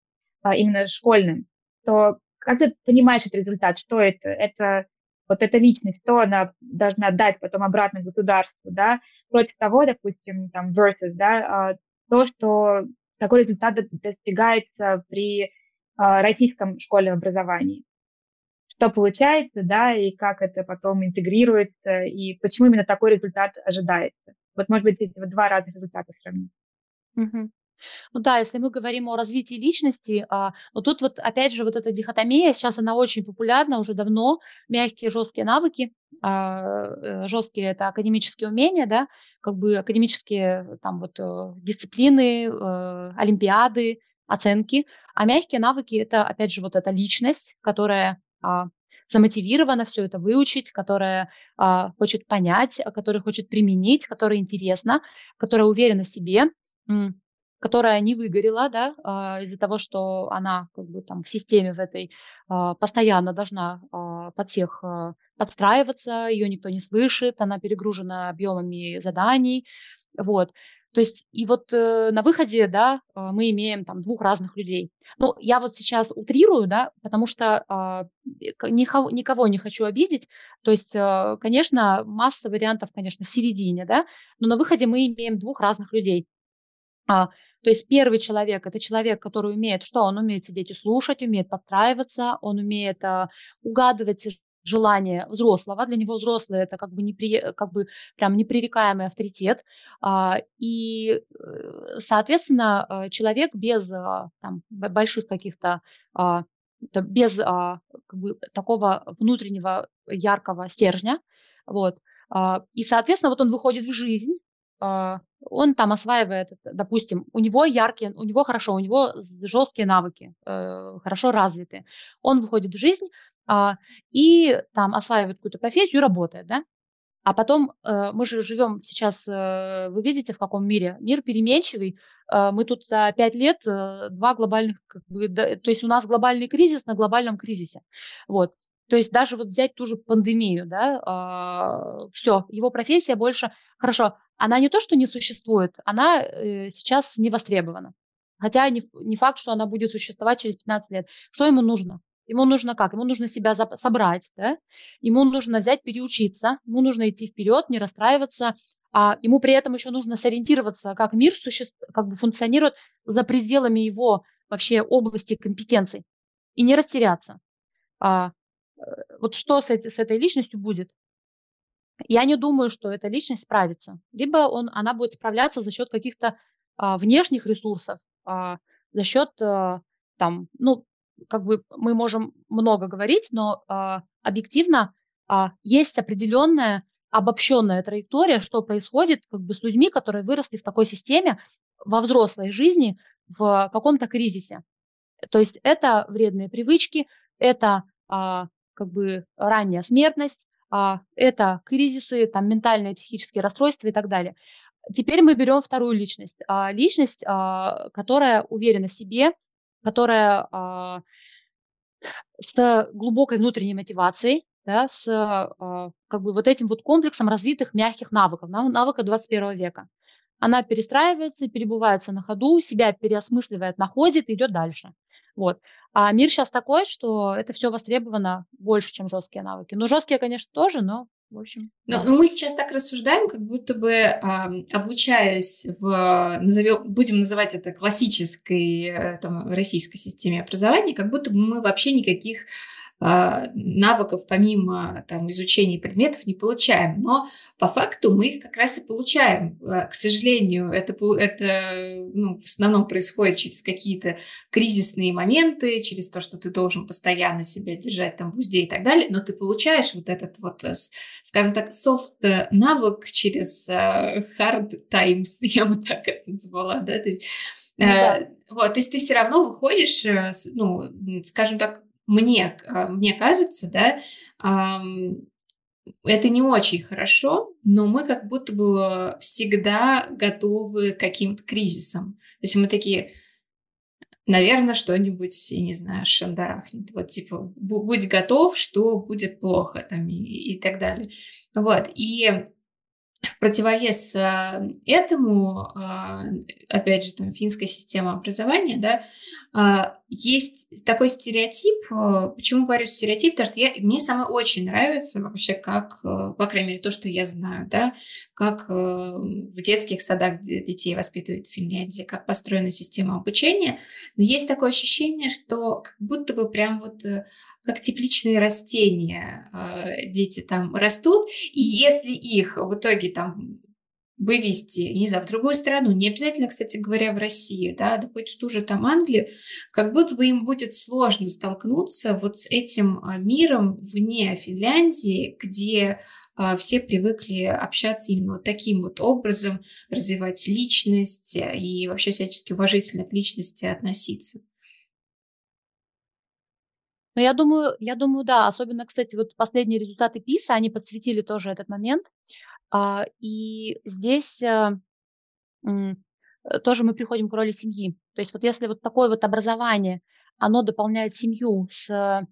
Speaker 1: а, именно школьным. То как ты понимаешь этот результат? Что это? Это вот эта личность, что она должна дать потом обратно государству, да, против того, допустим, там, versus, да, а, то, что такой результат достигается при российском школьном образовании что получается, да, и как это потом интегрируется, и почему именно такой результат ожидается. Вот, может быть, эти вот два разных результата сравнить.
Speaker 2: Угу. Ну да, если мы говорим о развитии личности, а, но тут вот опять же вот эта дихотомия, сейчас она очень популярна уже давно, мягкие, жесткие навыки, а, э, жесткие это академические умения, да, как бы академические там вот э, дисциплины, э, олимпиады, оценки, а мягкие навыки это опять же вот эта личность, которая а, замотивирована все это выучить, которая а, хочет понять, а, которая хочет применить, которая интересна, которая уверена в себе, которая не выгорела, да, а, из-за того, что она как бы там в системе в этой а, постоянно должна а, под всех а, подстраиваться, ее никто не слышит, она перегружена объемами заданий, вот. То есть и вот э, на выходе, да, э, мы имеем там двух разных людей. Ну, я вот сейчас утрирую, да, потому что э, никого, никого не хочу обидеть. То есть, э, конечно, масса вариантов, конечно, в середине, да, но на выходе мы имеем двух разных людей. А, то есть первый человек – это человек, который умеет что? Он умеет сидеть и слушать, умеет подстраиваться, он умеет а, угадывать желание взрослого, для него взрослый это как бы, непри, как бы прям непререкаемый авторитет, а, и, э, соответственно, э, человек без а, там, больших каких-то, а, без как бы, такого внутреннего яркого стержня, вот, и, соответственно, вот он выходит в жизнь, он там осваивает, допустим, у него яркие, у него хорошо, у него жесткие навыки, э, хорошо развиты. Он выходит в жизнь, и там осваивает какую-то профессию работает, да. А потом э, мы же живем сейчас, э, вы видите, в каком мире? Мир переменчивый. Э, мы тут за пять лет два глобальных, как бы, то есть у нас глобальный кризис на глобальном кризисе. Вот. То есть даже вот взять ту же пандемию, да, э, все, его профессия больше, хорошо, она не то, что не существует, она сейчас не востребована. Хотя не факт, что она будет существовать через 15 лет. Что ему нужно? Ему нужно как? Ему нужно себя собрать, да? ему нужно взять, переучиться, ему нужно идти вперед, не расстраиваться, а ему при этом еще нужно сориентироваться, как мир существ, как бы функционирует за пределами его вообще области компетенций и не растеряться. А, вот что с, эти, с этой личностью будет? Я не думаю, что эта личность справится. Либо он, она будет справляться за счет каких-то а, внешних ресурсов, а, за счет а, там, ну, как бы мы можем много говорить, но а, объективно а, есть определенная обобщенная траектория, что происходит как бы с людьми, которые выросли в такой системе во взрослой жизни в каком-то кризисе. То есть это вредные привычки, это а, как бы ранняя смертность, а, это кризисы, там, ментальные, психические расстройства и так далее. Теперь мы берем вторую личность. А, личность, а, которая уверена в себе, которая а, с глубокой внутренней мотивацией, да, с а, как бы вот этим вот комплексом развитых мягких навыков, навыка 21 века. Она перестраивается, перебывается на ходу, себя переосмысливает, находит и идет дальше. Вот. А мир сейчас такой, что это все востребовано больше, чем жесткие навыки. Ну, жесткие, конечно, тоже, но в общем.
Speaker 3: Но, да. но мы сейчас так рассуждаем, как будто бы э, обучаясь в, назовем, будем называть это классической э, там, российской системе образования, как будто бы мы вообще никаких навыков помимо там, изучения предметов не получаем. Но по факту мы их как раз и получаем. А, к сожалению, это, это ну, в основном происходит через какие-то кризисные моменты, через то, что ты должен постоянно себя держать там в узде и так далее, но ты получаешь вот этот вот, э, скажем так, софт-навык через uh, hard times, [laughs] я бы так это назвала, да, то есть ну, да. Э, вот, то есть ты все равно выходишь, э, ну, скажем так, мне, а, мне кажется, да, это не очень хорошо, но мы как будто бы всегда готовы к каким-то кризисам. То есть мы такие, наверное, что-нибудь, я не знаю, шандарахнет. Вот типа, будь готов, что будет плохо там и, и так далее. Вот. И в противовес а, этому, а, опять же, там, финская система образования, да, а, есть такой стереотип. Почему говорю стереотип? Потому что я, мне самой очень нравится вообще, как, по крайней мере, то, что я знаю, да, как в детских садах детей воспитывают в Финляндии, как построена система обучения. Но есть такое ощущение, что как будто бы прям вот э, как тепличные растения дети там растут, и если их в итоге там вывести, не знаю, в другую страну, не обязательно, кстати говоря, в Россию, да, да хоть в ту же там Англию, как будто бы им будет сложно столкнуться вот с этим а, миром вне Финляндии, где а, все привыкли общаться именно вот таким вот образом, развивать личность и вообще всячески уважительно к личности относиться.
Speaker 2: Но я думаю, я думаю, да, особенно, кстати, вот последние результаты ПИСа, они подсветили тоже этот момент. А, и здесь э, э, тоже мы приходим к роли семьи. То есть вот если вот такое вот образование, оно дополняет семью с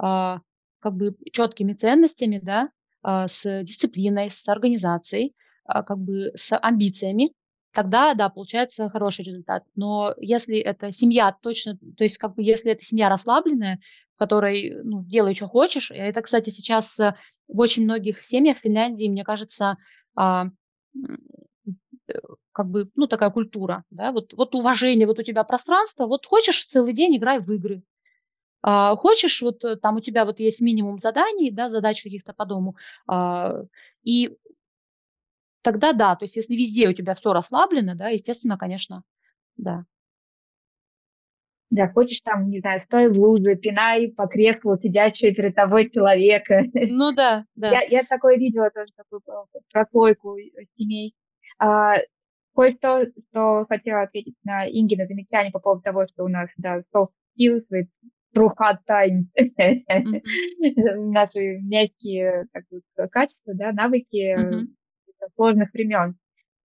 Speaker 2: а, как бы четкими ценностями, да, а, с дисциплиной, с организацией, как бы с амбициями, тогда, да, получается хороший результат. Но если это семья точно, то есть как бы если эта семья расслабленная, в которой, ну, делай, что хочешь, и это, кстати, сейчас э, в очень многих семьях Финляндии, мне кажется, а, э, как бы, ну, такая культура, да, вот, вот уважение, вот у тебя пространство, вот хочешь целый день играй в игры, а, хочешь, вот э, там у тебя вот есть минимум заданий, да, задач каких-то по дому, а, и тогда да, то есть если везде у тебя все расслаблено, да, естественно, конечно, да.
Speaker 1: Да, хочешь там, не знаю, стой в луже, пинай по креслу сидящего перед тобой человека.
Speaker 2: Ну да, да.
Speaker 1: Я, я такое видела тоже, такую прослойку семей. А, кое-что, что хотела ответить на Ингина замечание по поводу того, что у нас, да, soft skills with true hard times, [laughs] наши мягкие как бы, качества, да, навыки сложных времен.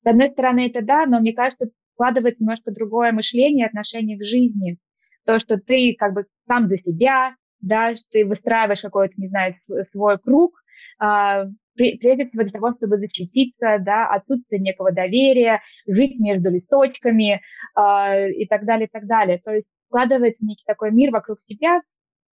Speaker 1: С одной стороны, это да, но мне кажется, вкладывает немножко другое мышление, отношение к жизни то, что ты как бы сам за себя, да, ты выстраиваешь какой-то, не знаю, свой круг, а, прежде всего для того, чтобы защититься, да, отсутствие некого доверия, жить между листочками э, и так далее, и так далее. То есть складывается некий такой мир вокруг себя,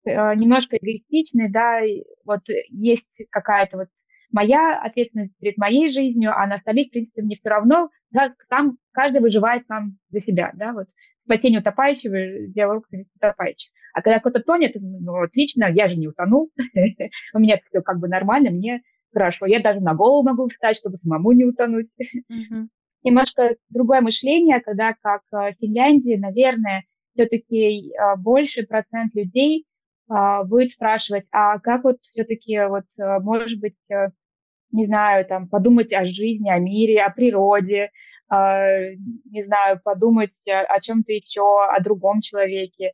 Speaker 1: э, немножко эгоистичный, да, вот есть какая-то вот моя ответственность перед моей жизнью, а на остальных, в принципе, мне все равно, да, там каждый выживает сам за себя, да, вот спасение утопающего, диалог с утопающим. А когда кто-то тонет, ну, отлично, я же не утонул, [laughs] у меня все как бы нормально, мне хорошо. Я даже на голову могу встать, чтобы самому не утонуть. [laughs] Немножко другое мышление, когда как в Финляндии, наверное, все-таки больше процент людей будет спрашивать, а как вот все-таки вот, может быть, не знаю, там, подумать о жизни, о мире, о природе, э, не знаю, подумать о, о чем-то еще, о другом человеке.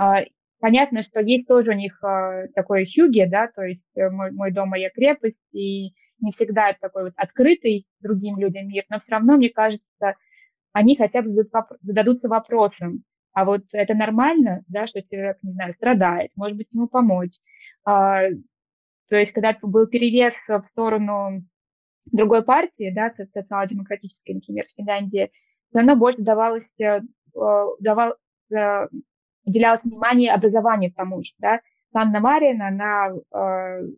Speaker 1: Э, понятно, что есть тоже у них э, такое хюги, да, то есть э, мой, мой дом, моя крепость, и не всегда это такой вот открытый другим людям мир, но все равно, мне кажется, они хотя бы зададутся вопросом, а вот это нормально, да, что человек, не знаю, страдает, может быть, ему помочь, то есть, когда был перевес в сторону другой партии, да, социал-демократической, например, в Финляндии, все равно больше давалось, э, давал, э, уделялось внимание образованию тому же, да. Анна Марина, она э,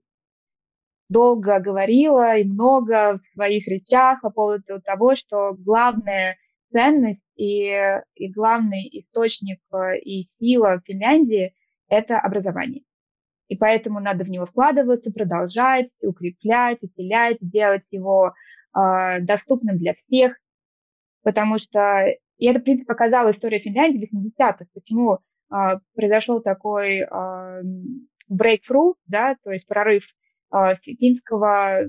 Speaker 1: долго говорила и много в своих речах по поводу того, что главная ценность и, и главный источник и сила Финляндии – это образование. И поэтому надо в него вкладываться, продолжать, укреплять, усилять, делать его э, доступным для всех. Потому что, и это, в принципе, показала история Финляндии в 80-х, почему э, произошел такой э, breakthrough, да, то есть прорыв э, финского,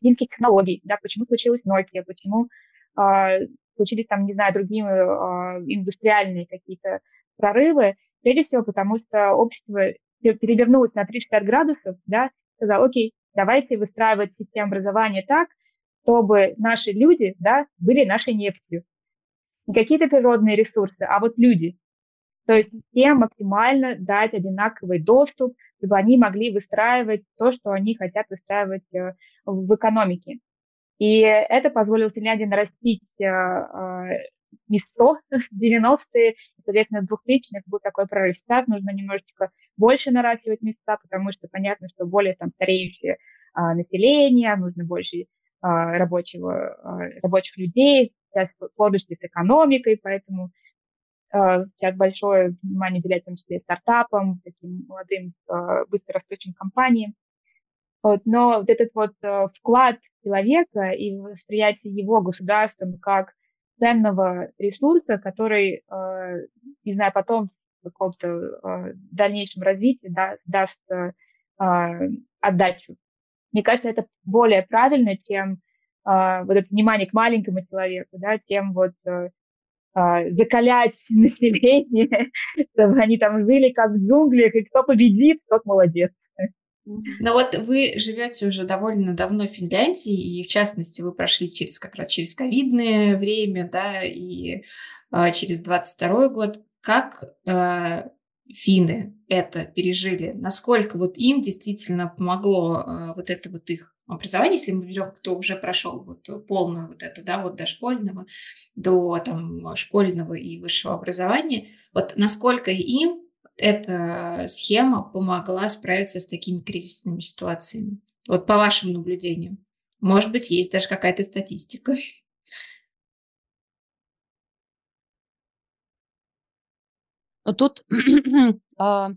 Speaker 1: финских технологий, да, почему случилась Nokia, почему э, случились там, не знаю, другие э, индустриальные какие-то прорывы, прежде всего потому, что общество перевернулась на 360 градусов, да, сказала, окей, давайте выстраивать систему образования так, чтобы наши люди, да, были нашей нефтью. Не какие-то природные ресурсы, а вот люди. То есть всем максимально дать одинаковый доступ, чтобы они могли выстраивать то, что они хотят выстраивать э, в экономике. И это позволило Финляндии нарастить э, э, не 100, 90-е, соответственно, 2000-х был такой прорыв. Сейчас нужно немножечко больше наращивать места, потому что понятно, что более там стареющее а, население, нужно больше а, рабочего, а, рабочих людей, сейчас сложности с экономикой, поэтому а, сейчас большое внимание уделяется в том числе стартапам, таким молодым, а, быстро растущим компаниям. Вот, но вот этот вот а, вклад человека и восприятие его государством как ценного ресурса, который, э, не знаю, потом в каком-то э, дальнейшем развитии да, даст э, отдачу. Мне кажется, это более правильно, чем вот это внимание к маленькому человеку, да, тем вот закалять [laughs] население, [laughs] чтобы они там жили как в джунглях, и кто победит, тот молодец.
Speaker 3: Но вот вы живете уже довольно давно в Финляндии, и в частности вы прошли через как раз через ковидное время, да, и э, через 22 год. Как э, финны это пережили? Насколько вот им действительно помогло э, вот это вот их образование, если мы берем, кто уже прошел вот полное вот это, да, вот дошкольного, до там школьного и высшего образования, вот насколько им эта схема помогла справиться с такими кризисными ситуациями? Вот по вашим наблюдениям. Может быть, есть даже какая-то статистика.
Speaker 2: Тут, [clears throat] а,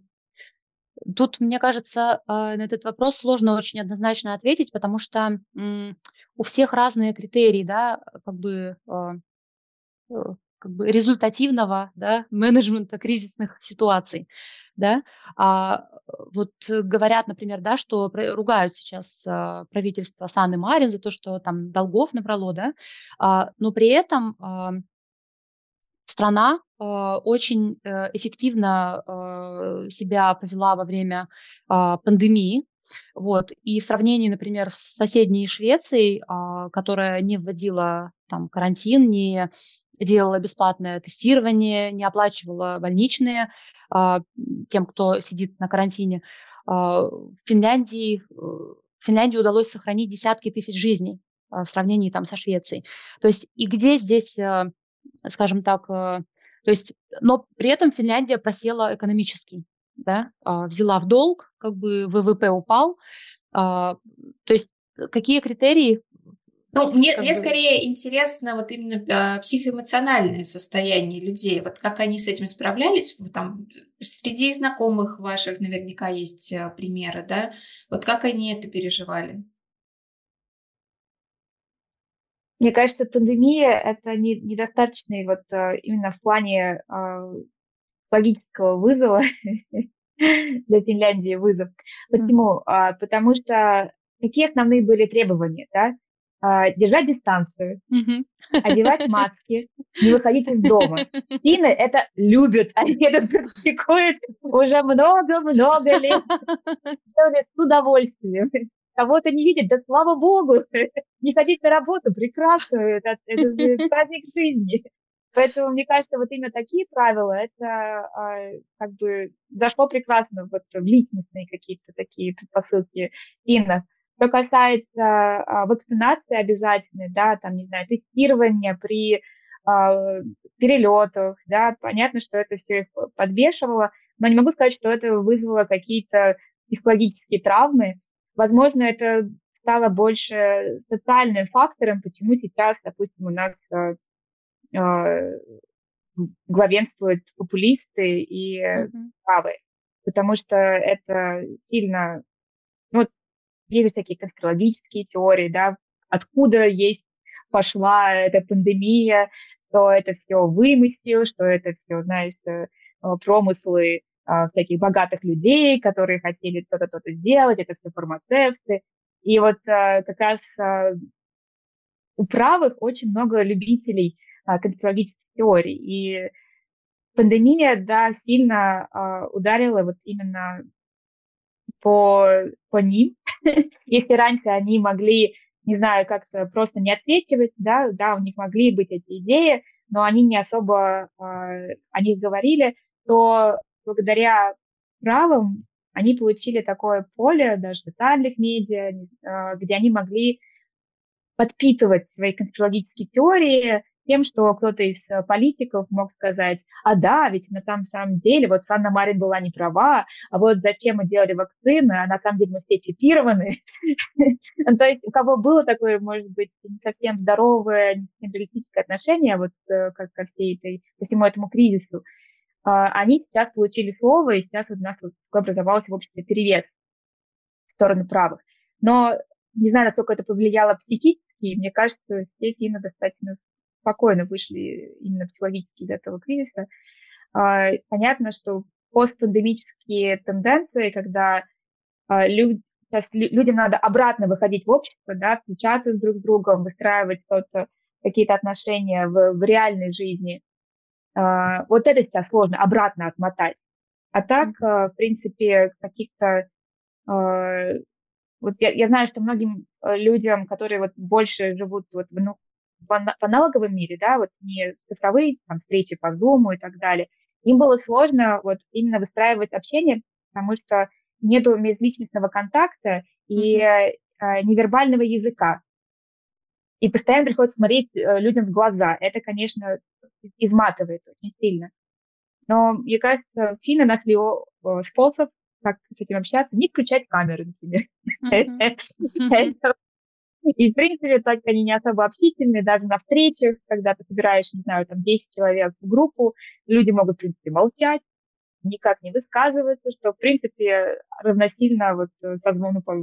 Speaker 2: тут, мне кажется, а, на этот вопрос сложно очень однозначно ответить, потому что у всех разные критерии, да, как бы а, э, как бы результативного да, менеджмента кризисных ситуаций. Да? А, вот говорят, например, да, что ругают сейчас а, правительство Саны Марин за то, что там долгов набрало, да, а, но при этом а, страна а, очень э, эффективно а, себя повела во время а, пандемии, вот. И в сравнении, например, с соседней Швецией, а, которая не вводила там карантин, не делала бесплатное тестирование, не оплачивала больничные а, тем, кто сидит на карантине. А, в Финляндии, э, Финляндии удалось сохранить десятки тысяч жизней а, в сравнении там со Швецией. То есть и где здесь, э, скажем так, э, то есть, но при этом Финляндия просела экономически, да, взяла в долг, как бы ВВП упал. То есть какие критерии
Speaker 3: Ну, мне, мне бы... скорее интересно вот именно э, психоэмоциональное состояние людей. Вот как они с этим справлялись? Там, среди знакомых ваших наверняка есть э, примеры, да? Вот как они это переживали?
Speaker 1: Мне кажется, пандемия — это не, недостаточный вот э, именно в плане логического вызова [laughs] для Финляндии вызов. Почему? Mm-hmm. А, потому что какие основные были требования, да? А, держать дистанцию, mm-hmm. одевать [laughs] маски, не выходить из дома. Финны это любят, [laughs] они это практикуют уже много-много лет. Делают с удовольствием. Кого-то не видят, да слава богу, [laughs] не ходить на работу, прекрасно, это, это праздник жизни. Поэтому, мне кажется, вот именно такие правила, это а, как бы зашло прекрасно вот в личностные какие-то такие предпосылки финнов. Что касается а, вакцинации обязательной, да, там, не знаю, тестирования при а, перелетах, да, понятно, что это все их подбешивало, но не могу сказать, что это вызвало какие-то психологические травмы. Возможно, это стало больше социальным фактором, почему сейчас, допустим, у нас а, главенствуют популисты и mm-hmm. правые, потому что это сильно, есть всякие конспирологические теории, да, откуда есть пошла эта пандемия, что это все вымысел, что это все, знаешь, э, промыслы а, всяких богатых людей, которые хотели то-то, то-то сделать, это все фармацевты. И вот а, как раз а, у правых очень много любителей а, конспирологических теорий. И пандемия, да, сильно ударила вот именно по, по ним. [laughs] Если раньше они могли, не знаю, как-то просто не ответивать, да, да, у них могли быть эти идеи, но они не особо э, о них говорили, то благодаря правам они получили такое поле, даже социальных медиа, э, где они могли подпитывать свои конспирологические теории, тем, что кто-то из э, политиков мог сказать, а да, ведь на там самом деле вот Санна Марин была не права, а вот зачем мы делали вакцины, а на самом деле мы все чипированы. [laughs] Ну, то есть у кого было такое, может быть, не совсем здоровое символическое отношение вот э, ко всей этой, ко всему этому кризису, а, они сейчас получили слово, и сейчас у нас образовался в обществе перевес в сторону правых. Но не знаю, насколько это повлияло психически, мне кажется, все финны достаточно спокойно вышли именно психологически из этого кризиса. А, понятно, что постпандемические тенденции, когда а, люди, сейчас людям надо обратно выходить в общество, да, встречаться с друг с другом, выстраивать что-то, какие-то отношения в, в реальной жизни. А, вот это сейчас сложно обратно отмотать. А так, в принципе, каких-то... Вот я, я знаю, что многим людям, которые вот больше живут вот в, ну, в, аналоговом мире, да, вот не цифровые там, встречи по Zoom и так далее, им было сложно вот именно выстраивать общение, потому что нету межличностного контакта и mm-hmm. э, невербального языка. И постоянно приходится смотреть э, людям в глаза. Это, конечно, изматывает очень сильно. Но, мне кажется, финны нашли способ, как с этим общаться, не включать камеры, например. Это [laughs] [laughs] и, в принципе, так они не особо общительные, даже на встречах, когда ты собираешь, не знаю, там 10 человек в группу, люди могут, в принципе, молчать, никак не высказываться, что, в принципе, равносильно вот э, созвону по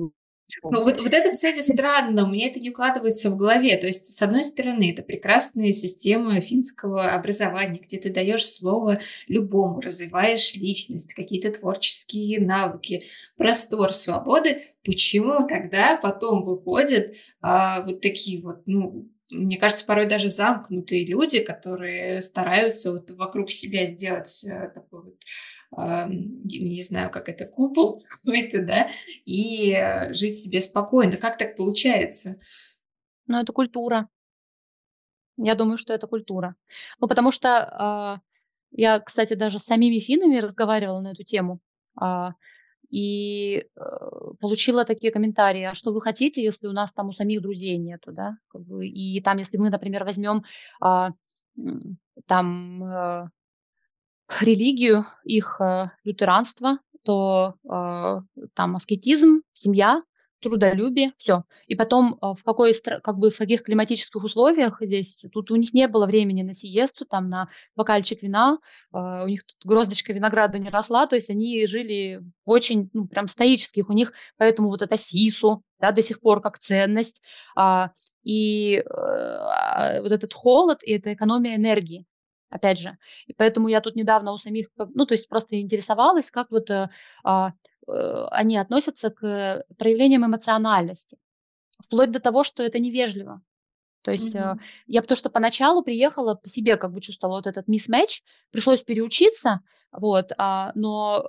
Speaker 3: ну, вот, вот это, кстати, странно, мне это не укладывается в голове. То есть, с одной стороны, это прекрасная система финского образования, где ты даешь слово любому, развиваешь личность, какие-то творческие навыки, простор свободы. Почему тогда потом выходят а, вот такие вот, ну, мне кажется, порой даже замкнутые люди, которые стараются вот вокруг себя сделать э, такой вот не знаю, как это, купол [laughs] какой-то, да, и э, жить себе спокойно. Как так получается?
Speaker 2: Ну, это культура. Я думаю, что это культура. Ну, потому что э, я, кстати, даже с самими финнами разговаривала на эту тему. Э, и э, получила такие комментарии, а что вы хотите, если у нас там у самих друзей нету, да, как бы, и там, если мы, например, возьмем э, там э, религию, их э, лютеранство, то э, там аскетизм, семья, трудолюбие, все. И потом а, в какой как бы в каких климатических условиях здесь, тут у них не было времени на сиесту, там на бокальчик вина, у них тут гроздочка винограда не росла, то есть они жили очень, ну, прям стоических, у них поэтому вот это сису, да, до сих пор как ценность, а, и вот этот холод, и это экономия энергии, опять же. И поэтому я тут недавно у самих, ну, то есть просто интересовалась, как вот а, Э, они относятся к проявлениям эмоциональности, вплоть до того, что это невежливо. То есть mm-hmm. я потому что поначалу приехала по себе, как бы чувствовала вот этот мисс-матч, пришлось переучиться, вот, а, но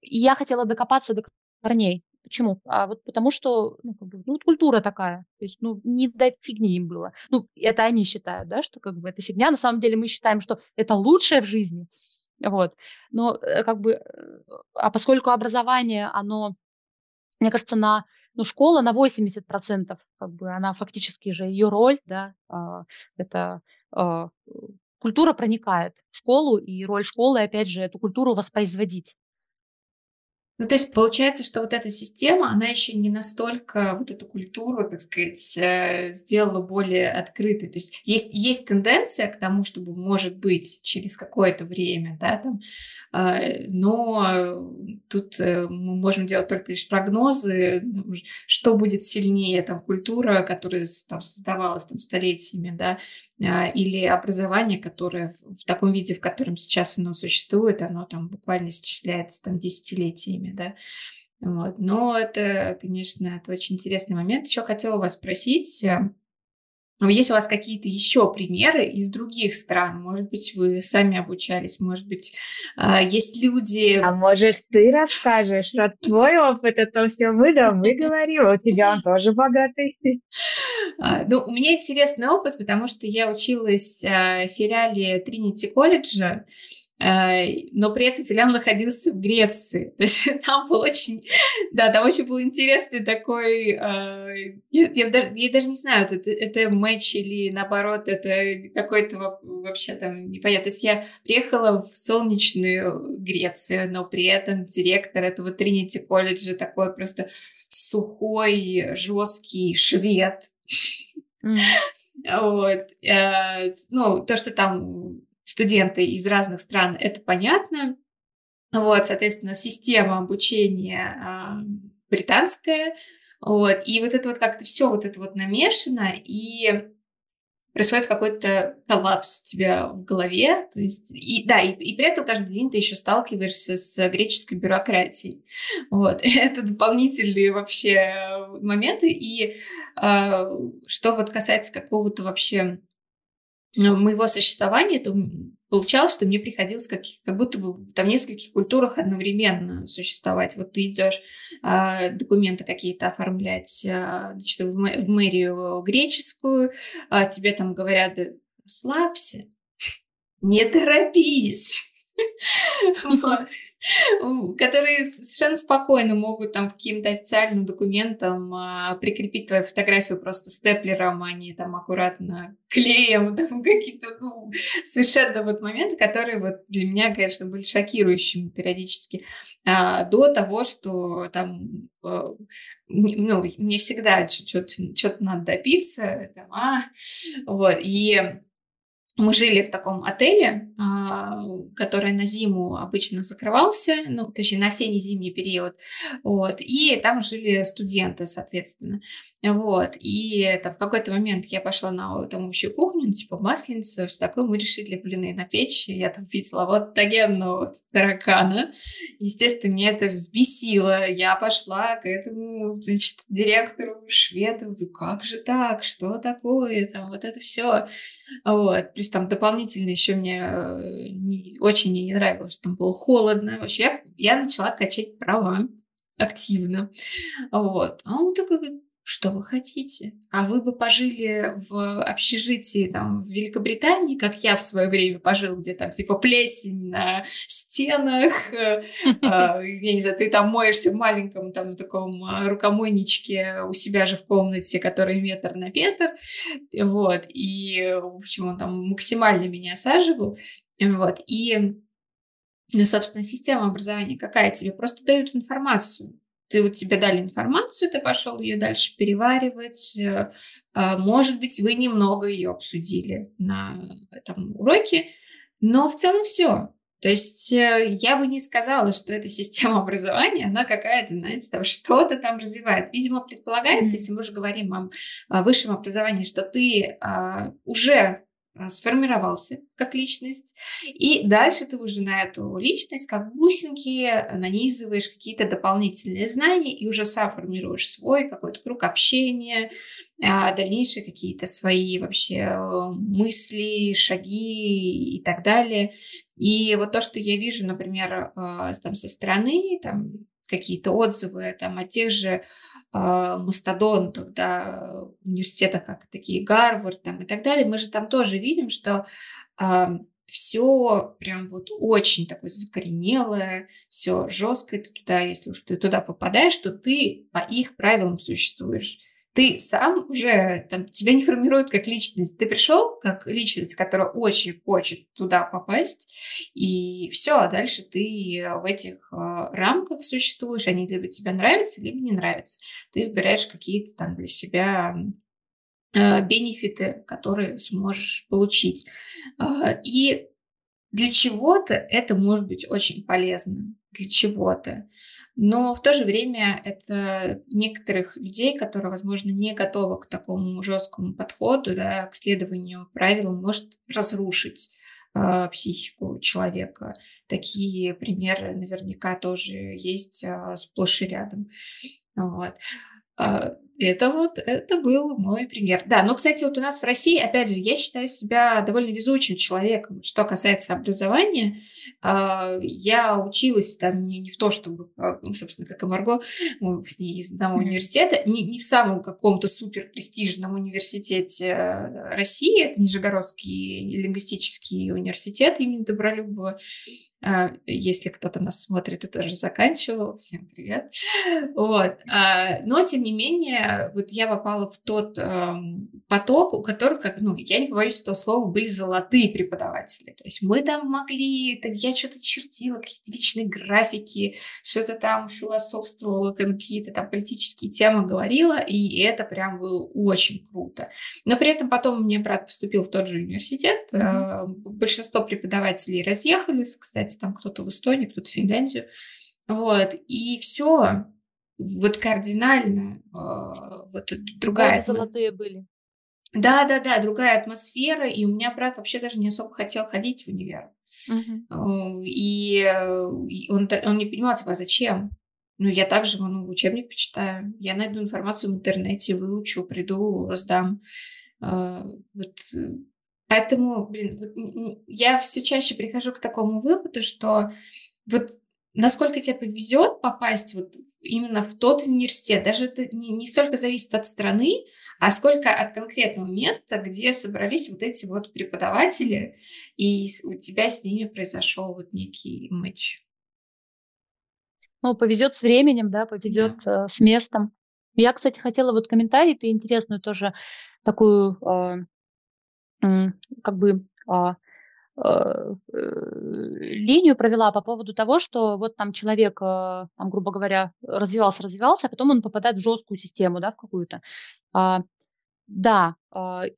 Speaker 2: я хотела докопаться до корней. Почему? А вот потому что, ну, как бы, ну, культура такая. То есть, ну, не до фигни им было. Ну, это они считают, да, что как бы это фигня. На самом деле мы считаем, что это лучшее в жизни. Вот. Но э, как бы, а поскольку образование, оно, мне кажется, на, ну, школа на 80%, как бы она фактически же, ее роль, да, а, это а, культура проникает в школу, и роль школы, опять же, эту культуру воспроизводить.
Speaker 3: Ну, то есть получается, что вот эта система, она еще не настолько вот эту культуру, так сказать, э, сделала более открытой. То есть есть, есть тенденция к тому, чтобы, может быть, через какое-то время, да, там, э, но тут э, мы можем делать только лишь прогнозы, что будет сильнее, там, культура, которая там создавалась там столетиями, да, а, или образование, которое в таком виде, в котором сейчас оно существует, оно там буквально исчисляется там десятилетиями, да. Вот. Но это, конечно, это очень интересный момент. Еще хотела вас спросить, э, есть у вас какие-то еще примеры из других стран? Может быть, вы сами обучались, может быть, а, есть люди...
Speaker 1: А можешь ты расскажешь, рад свой опыт, это все мы, да, мы говорим, у тебя он тоже богатый.
Speaker 3: А, ну, у меня интересный опыт, потому что я училась а, в филиале Тринити колледжа, Э, но при этом филиал находился в Греции. [laughs] То есть там был очень, да, там очень был интересный такой, э, я, я, даже, я даже не знаю, это, это матч или наоборот, это какой-то вообще там непонятно. То есть я приехала в солнечную Грецию, но при этом директор этого Тринити колледжа такой просто сухой, жесткий швед. Mm. [laughs] Вот. Э, ну, то, что там студенты из разных стран, это понятно. Вот, соответственно, система обучения э, британская. Вот, и вот это вот как-то все вот это вот намешано, и происходит какой-то коллапс у тебя в голове. То есть, и, да, и, и при этом каждый день ты еще сталкиваешься с греческой бюрократией. Вот. [laughs] Это дополнительные вообще моменты. И э, что вот касается какого-то вообще моего существования, то получалось, что мне приходилось как, как будто бы там в нескольких культурах одновременно существовать. Вот ты идешь э, документы какие-то оформлять э, значит, в, в мэрию греческую, а тебе там говорят, расслабься, не торопись [laughs] которые совершенно спокойно могут там каким-то официальным документом а, прикрепить твою фотографию просто степлером, а не там аккуратно клеем, [laughs] там какие-то ну, совершенно вот моменты, которые вот для меня, конечно, были шокирующими периодически. А, до того, что там а, ну, мне всегда что-то надо добиться, там, а, вот, и мы жили в таком отеле, а, который на зиму обычно закрывался, ну, точнее, на осенне-зимний период, вот, и там жили студенты, соответственно. Вот, и это в какой-то момент я пошла на там общую кухню, типа масленицу, все такое, мы решили блины на печь, я там видела вот тагенного вот, таракана, естественно, меня это взбесило, я пошла к этому, значит, директору шведу, как же так, что такое, там, вот это все, вот, плюс там дополнительно еще мне э, не, очень не нравилось, что там было холодно, вообще я, я начала качать права активно, вот, а он такой что вы хотите? А вы бы пожили в общежитии там в Великобритании, как я в свое время пожил, где там типа плесень на стенах, э, [laughs] а, я не знаю, ты там моешься в маленьком там таком а, рукомойничке у себя же в комнате, который метр на метр, вот, и, в общем, он там максимально меня осаживал, вот, и, ну, собственно, система образования какая тебе? Просто дают информацию, Ты вот тебе дали информацию, ты пошел ее дальше переваривать. Э, а, может быть, вы немного ее обсудили на этом уроке, но в целом все. То есть э, я бы не сказала, что эта система [laughs] образования, она какая-то, знаете, там что-то там развивает. Видимо, предполагается, mm-hmm. если мы уже говорим о, высшем образовании, что ты а, уже сформировался как личность, и дальше ты уже на эту личность как бусинки нанизываешь какие-то дополнительные знания и уже сам формируешь свой какой-то круг общения, а, дальнейшие какие-то свои вообще э, мысли, шаги и так далее. И вот то, что я вижу, например, э, там со стороны, там какие-то отзывы там, о тех же э, мастодонтах, да, университетах, как такие Гарвард там, и так далее, мы же там тоже видим, что э, все прям вот очень такое закоренелое, все жесткое, ты туда, если уж ты туда попадаешь, то ты по их правилам существуешь ты сам уже, там, тебя не формируют как личность. Ты пришел как личность, которая очень хочет туда попасть, и все, а дальше ты в этих э, рамках существуешь, они либо тебе нравятся, либо не нравятся. Ты выбираешь какие-то там для себя э, бенефиты, которые сможешь получить. Э, и для чего-то это может быть очень полезно, чего-то. Но в то же время это некоторых людей, которые, возможно, не готовы к такому жесткому подходу, да, к следованию правилам, может разрушить э, психику человека. Такие примеры наверняка тоже есть э, сплошь и рядом. Вот. Это вот, это был мой пример. Да, но, кстати, вот у нас в России, опять же, я считаю себя довольно везучим человеком, что касается образования. А, я училась там не, не в то, чтобы, а, ну, собственно, как и Марго, мы с ней из одного университета, не, не в самом каком-то супер престижном университете России, это Нижегородский лингвистический университет имени Добролюбова, а, если кто-то нас смотрит и тоже заканчивал, всем привет. Вот. Но, тем не менее, вот я попала в тот поток, у которых, как, ну, я не побоюсь этого слова, были золотые преподаватели. То есть мы там могли, там, я что-то чертила, какие-то вечные графики, что-то там философствовала, какие-то там политические темы говорила, и это прям было очень круто. Но при этом потом мне брат поступил в тот же университет. Mm-hmm. Большинство преподавателей разъехались, кстати, кстати, там кто-то в Эстонию, кто-то в Финляндию. Вот, и все, вот кардинально, э, вот другая...
Speaker 2: золотые были.
Speaker 3: Да, да, да, другая атмосфера, и у меня брат вообще даже не особо хотел ходить в универ. Uh-huh. И, и он, он не понимал, типа, а зачем? Ну, я также ну, учебник почитаю, я найду информацию в интернете, выучу, приду, сдам. Вот Поэтому, блин, вот я все чаще прихожу к такому выводу, что вот насколько тебе повезет попасть вот именно в тот университет, даже это не, не столько зависит от страны, а сколько от конкретного места, где собрались вот эти вот преподаватели, и у тебя с ними произошел вот некий матч.
Speaker 2: Ну, повезет с временем, да, повезет да. Э, с местом. Я, кстати, хотела вот комментарий, ты интересную тоже такую э, как бы а, э, линию провела по поводу того, что вот там человек, а, там, грубо говоря, развивался, развивался, а потом он попадает в жесткую систему, да, в какую-то. Да,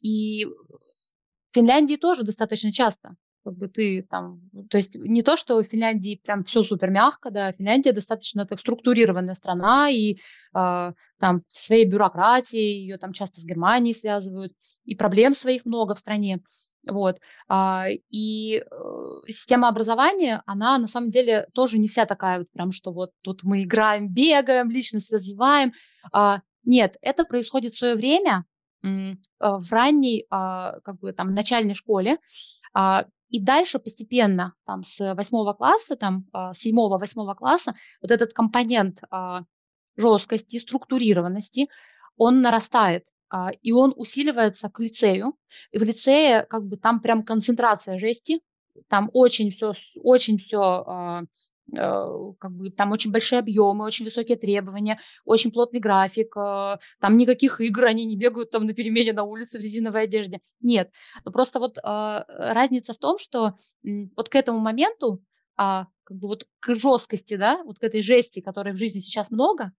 Speaker 2: и в Финляндии тоже достаточно часто как бы ты там, то есть не то, что в Финляндии прям все супер мягко, да, Финляндия достаточно так структурированная страна, и э, там своей бюрократией, ее там часто с Германией связывают, и проблем своих много в стране, вот, а, и э, система образования, она на самом деле тоже не вся такая вот прям, что вот тут мы играем, бегаем, личность развиваем, а, нет, это происходит в свое время, в ранней, а, как бы там, начальной школе, а, и дальше постепенно, там, с восьмого класса, там, а, с седьмого-восьмого класса, вот этот компонент а, жесткости, структурированности, он нарастает, а, и он усиливается к лицею. И в лицее, как бы, там прям концентрация жести, там очень все, очень все Э, как бы там очень большие объемы, очень высокие требования, очень плотный график, э, там никаких игр, они не бегают там на перемене на улице в резиновой одежде. Нет, просто вот э, разница в том, что вот к этому моменту а, как бы вот к жесткости, да, вот к этой жести, которой в жизни сейчас много,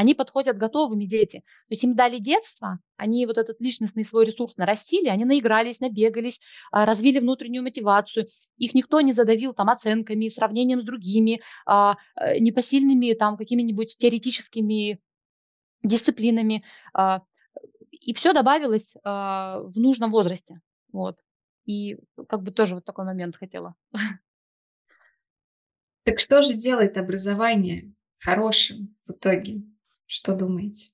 Speaker 2: они подходят готовыми дети. То есть им дали детство, они вот этот личностный свой ресурс нарастили, они наигрались, набегались, а, развили внутреннюю мотивацию. Их никто не задавил там оценками, сравнением с другими, а, э, непосильными там какими-нибудь теоретическими дисциплинами. А, и все добавилось в нужном возрасте. Вот. И как бы тоже вот такой момент хотела.
Speaker 3: Так что же делает образование хорошим в итоге? Что думаете?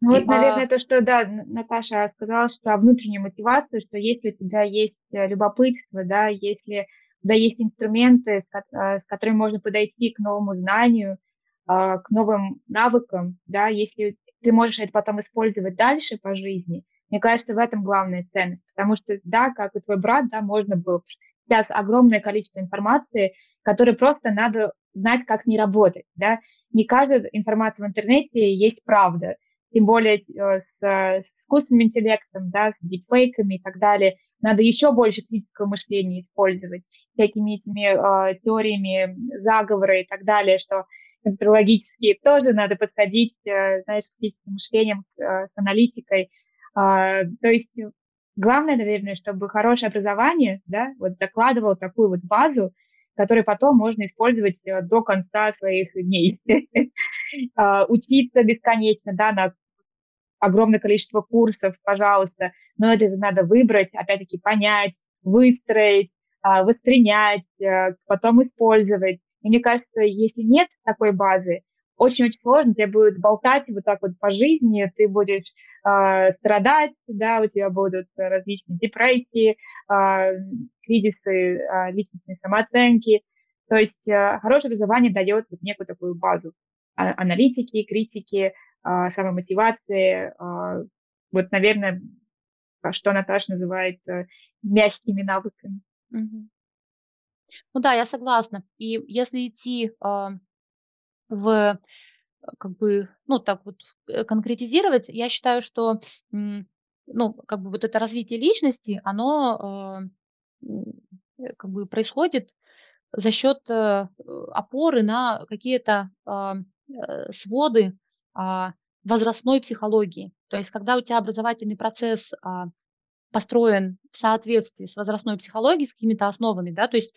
Speaker 1: Ну вот, наверное, то, что, да, Наташа сказала, что внутренняя мотивация, что если у тебя есть э, любопытство, да, если тебя есть инструменты, с э, которыми можно подойти к новому знанию, а, к новым навыкам, да, если ты можешь это потом использовать дальше по жизни, мне кажется, в этом главная ценность, потому что, да, как и твой брат, да, можно было сейчас огромное количество информации, которой просто надо знать, как не работать, да. Не каждая информация в интернете есть правда, тем более э, с, с искусственным интеллектом, да, с дипфейками и так далее. Надо еще больше критического мышления использовать, всякими этими э, теориями заговора и так далее, что конспирологические тоже надо подходить, э, знаешь, с критическим мышлением, э, с аналитикой. Э, то есть главное, наверное, чтобы хорошее образование, да, вот закладывало такую вот базу, которую потом можно использовать э, до конца своих дней. [laughs] А, учиться бесконечно, да, на огромное количество курсов, пожалуйста, но это надо выбрать, опять-таки понять, выстроить, а, воспринять, э, потом использовать. И мне кажется, если нет такой базы, очень-очень сложно, тебе будет болтать вот так вот по жизни, ты будешь э, страдать, да, у тебя будут различные депрессии, э, кризисы э, личностной самооценки. То есть э, хорошее образование дает вот некую такую базу а, аналитики, критики, э, самомотивации. Э, вот, наверное, что Наташа называет э, мягкими навыками.
Speaker 2: Угу. Ну да, я согласна. И если идти э, в э, как бы, ну, так вот э, конкретизировать, я считаю, что, ну, как бы вот это развитие личности, оно э, как бы происходит за счет опоры на какие-то а, своды а, возрастной психологии. То есть, когда у тебя образовательный процесс а, построен в соответствии с возрастной психологией, с какими-то основами, да, то есть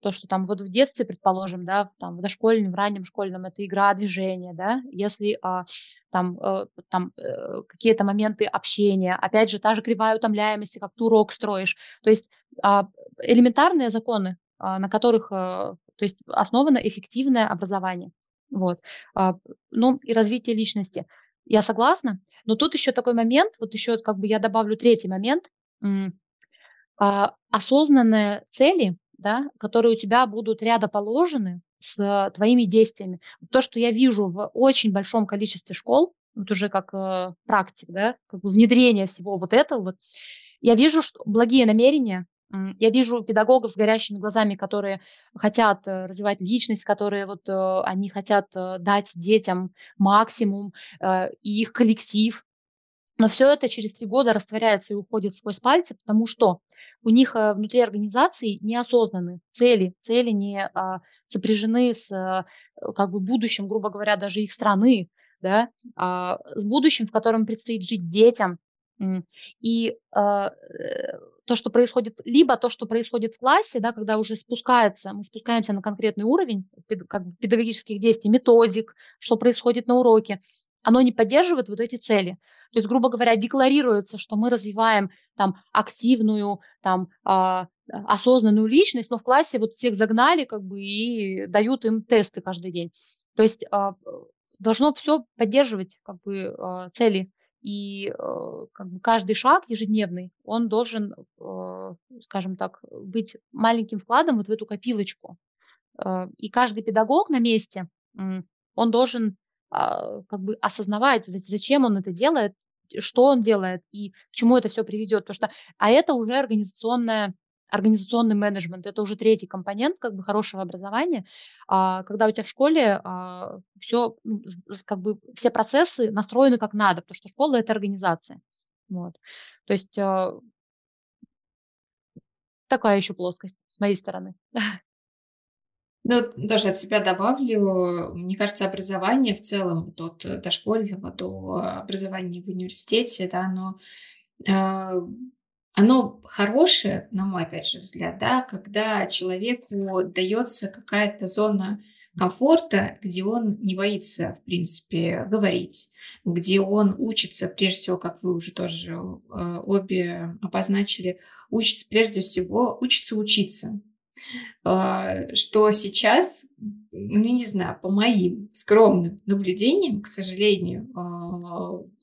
Speaker 2: то, что там вот в детстве, предположим, да, там в дошкольном, в раннем школьном это игра, движение, да, если а, там, э, там э, какие-то моменты общения, опять же, та же кривая утомляемости, как ты урок строишь, то есть а, элементарные законы, а, на которых, а, то есть основано эффективное образование, вот, а, ну и развитие личности. Я согласна, но тут еще такой момент, вот еще как бы я добавлю третий момент, а, осознанные цели, да, которые у тебя будут рядоположены с твоими действиями. То, что я вижу в очень большом количестве школ, вот уже как э, практик, да, как бы внедрение всего вот этого, вот, я вижу что благие намерения, я вижу педагогов с горящими глазами, которые хотят э, развивать личность, которые вот э, они хотят э, дать детям максимум, э, и их коллектив. Но все это через три года растворяется и уходит сквозь пальцы, потому что у них э, внутри организации неосознанные цели, цели не а, сопряжены с а, как бы будущим, грубо говоря, даже их страны, да, а, с будущим, в котором предстоит жить детям. И а, то, что происходит, либо то, что происходит в классе, да, когда уже спускается, мы спускаемся на конкретный уровень как бы, педагогических действий, методик, что происходит на уроке, оно не поддерживает вот эти цели. То есть, грубо говоря, декларируется, что мы развиваем там активную, там а, осознанную личность, но в классе вот всех загнали как бы и дают им тесты каждый день. То есть а, должно все поддерживать как бы а, цели и как бы каждый шаг ежедневный, он должен, скажем так, быть маленьким вкладом вот в эту копилочку. И каждый педагог на месте, он должен а, как бы осознавать, зачем он это делает, что он делает и к чему это все приведет. Потому что, а это уже организационная организационный менеджмент, это уже третий компонент как бы хорошего образования, а, когда у тебя в школе а, все, ну, как бы все процессы настроены как надо, потому что школа это организация. Вот. То есть такая еще плоскость с моей стороны. [laughs]
Speaker 3: Ну, даже от себя добавлю, мне кажется, образование в целом, от дошкольного до образования в университете, да, оно, э, оно хорошее, на мой, опять же, взгляд, да, когда человеку дается какая-то зона комфорта, где он не боится, в принципе, говорить, где он учится, прежде всего, как вы уже тоже э, обе обозначили, учится прежде всего, учится учиться. А, что сейчас, ну, не знаю, по моим скромным наблюдениям, к сожалению, а,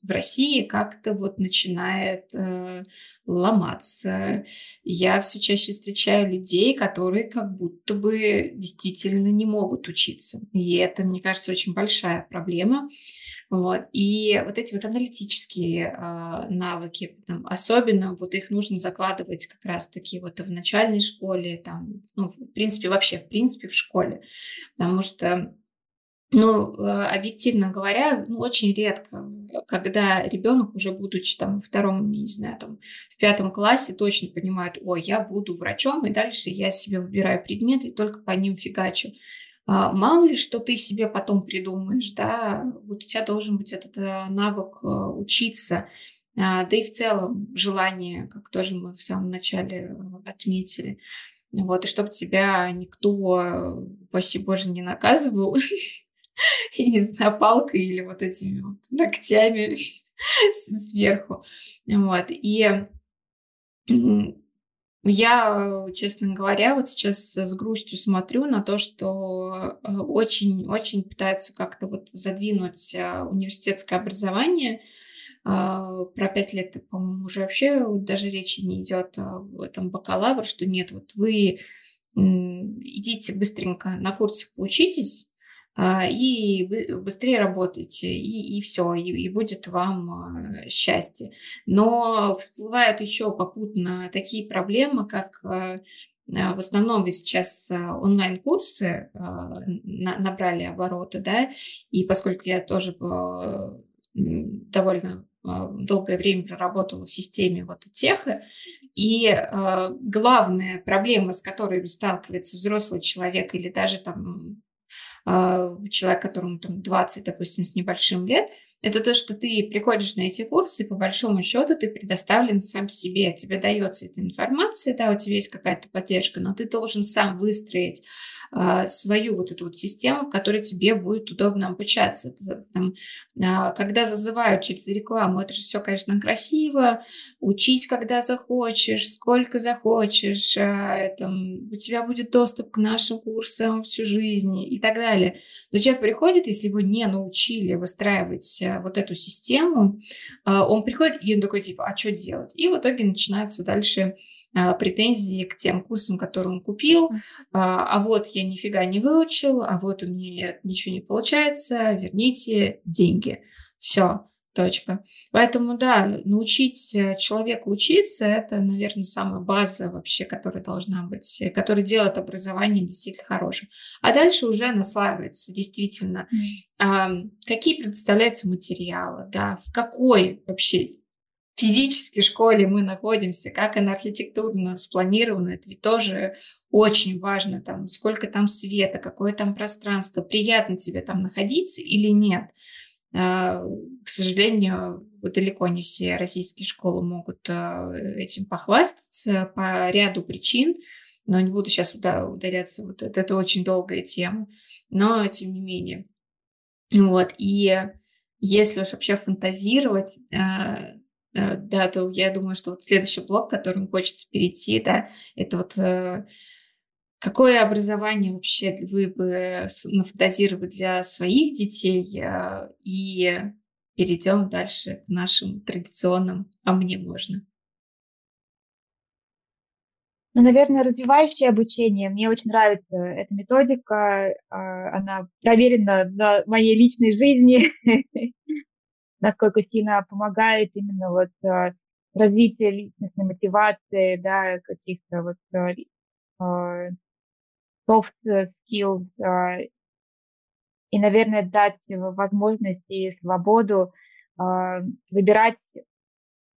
Speaker 3: в России как-то вот начинает э, ломаться. Я все чаще встречаю людей, которые как будто бы действительно не могут учиться. И это, мне кажется, очень большая проблема. Вот. И вот эти вот аналитические э, навыки, там, особенно вот их нужно закладывать как раз-таки вот в начальной школе, там, ну, принципе, вообще, в принципе, в школе. Потому что ну, э, объективно говоря, ну, очень редко, когда ребенок уже будучи там во втором, не знаю, там в пятом классе точно понимает, ой, я буду врачом, и дальше я себе выбираю предметы и только по ним фигачу. А, мало ли, что ты себе потом придумаешь, да, вот у тебя должен быть этот э, навык э, учиться, а, да и в целом желание, как тоже мы в самом начале отметили. Вот, и чтобы тебя никто, спаси боже, не наказывал, [laughs] не знаю, палкой или вот этими вот ногтями [laughs] сверху. Вот, и я, честно говоря, вот сейчас с грустью смотрю на то, что очень-очень э, пытаются как-то вот задвинуть э, университетское образование. А, про пять лет, по-моему, уже вообще даже речи не идет в этом бакалавр, что нет, вот вы идите быстренько на курсе поучитесь, а, и быстрее работайте, и, и все, и, и будет вам а, счастье. Но всплывают еще попутно такие проблемы, как а, в основном сейчас онлайн-курсы набрали обороты, да, и поскольку я тоже довольно долгое время проработала в системе вот техы, и главная проблема, с которой сталкивается взрослый человек или даже там а, человек, которому там 20, допустим, с небольшим лет, это то, что ты приходишь на эти курсы, и по большому счету ты предоставлен сам себе, тебе дается эта информация, да, у тебя есть какая-то поддержка, но ты должен сам выстроить а, свою вот эту вот систему, в которой тебе будет удобно обучаться. Там, а, когда зазывают через рекламу, это же все, конечно, красиво, учись, когда захочешь, сколько захочешь, а, там, у тебя будет доступ к нашим курсам всю жизнь и так далее. Но человек приходит, если его не научили выстраивать а, вот эту систему, а, он приходит и он такой типа, а что делать? И в итоге начинаются дальше а, претензии к тем курсам, которые он купил, а вот я нифига не выучил, а вот у меня ничего не получается, верните деньги. Все. Точка. Поэтому, да, научить э, человека учиться, это, наверное, самая база вообще, которая должна быть, э, которая делает образование действительно хорошим. А дальше уже наслаивается действительно, mm. какие предоставляются материалы, да, в какой вообще физической школе мы находимся, как она архитектурно спланирована, это ведь тоже очень важно, там, сколько там света, какое там пространство, приятно тебе там находиться или нет. А, к сожалению, далеко не все российские школы могут а, этим похвастаться по ряду причин, но не буду сейчас туда ударяться, вот это, это очень долгая тема, но тем не менее. Вот, и если уж вообще фантазировать, а, да, то я думаю, что вот следующий блок, к которому хочется перейти, да, это вот Какое образование вообще вы бы нафантазировали для своих детей? А, и перейдем дальше к нашим традиционным «а мне можно».
Speaker 1: Ну, наверное, развивающее обучение. Мне очень нравится эта методика. А, она проверена на моей личной жизни, [laughs] насколько сильно помогает именно вот а, развитие личностной мотивации, да, каких-то вот soft skills а, и, наверное, дать возможность и свободу а, выбирать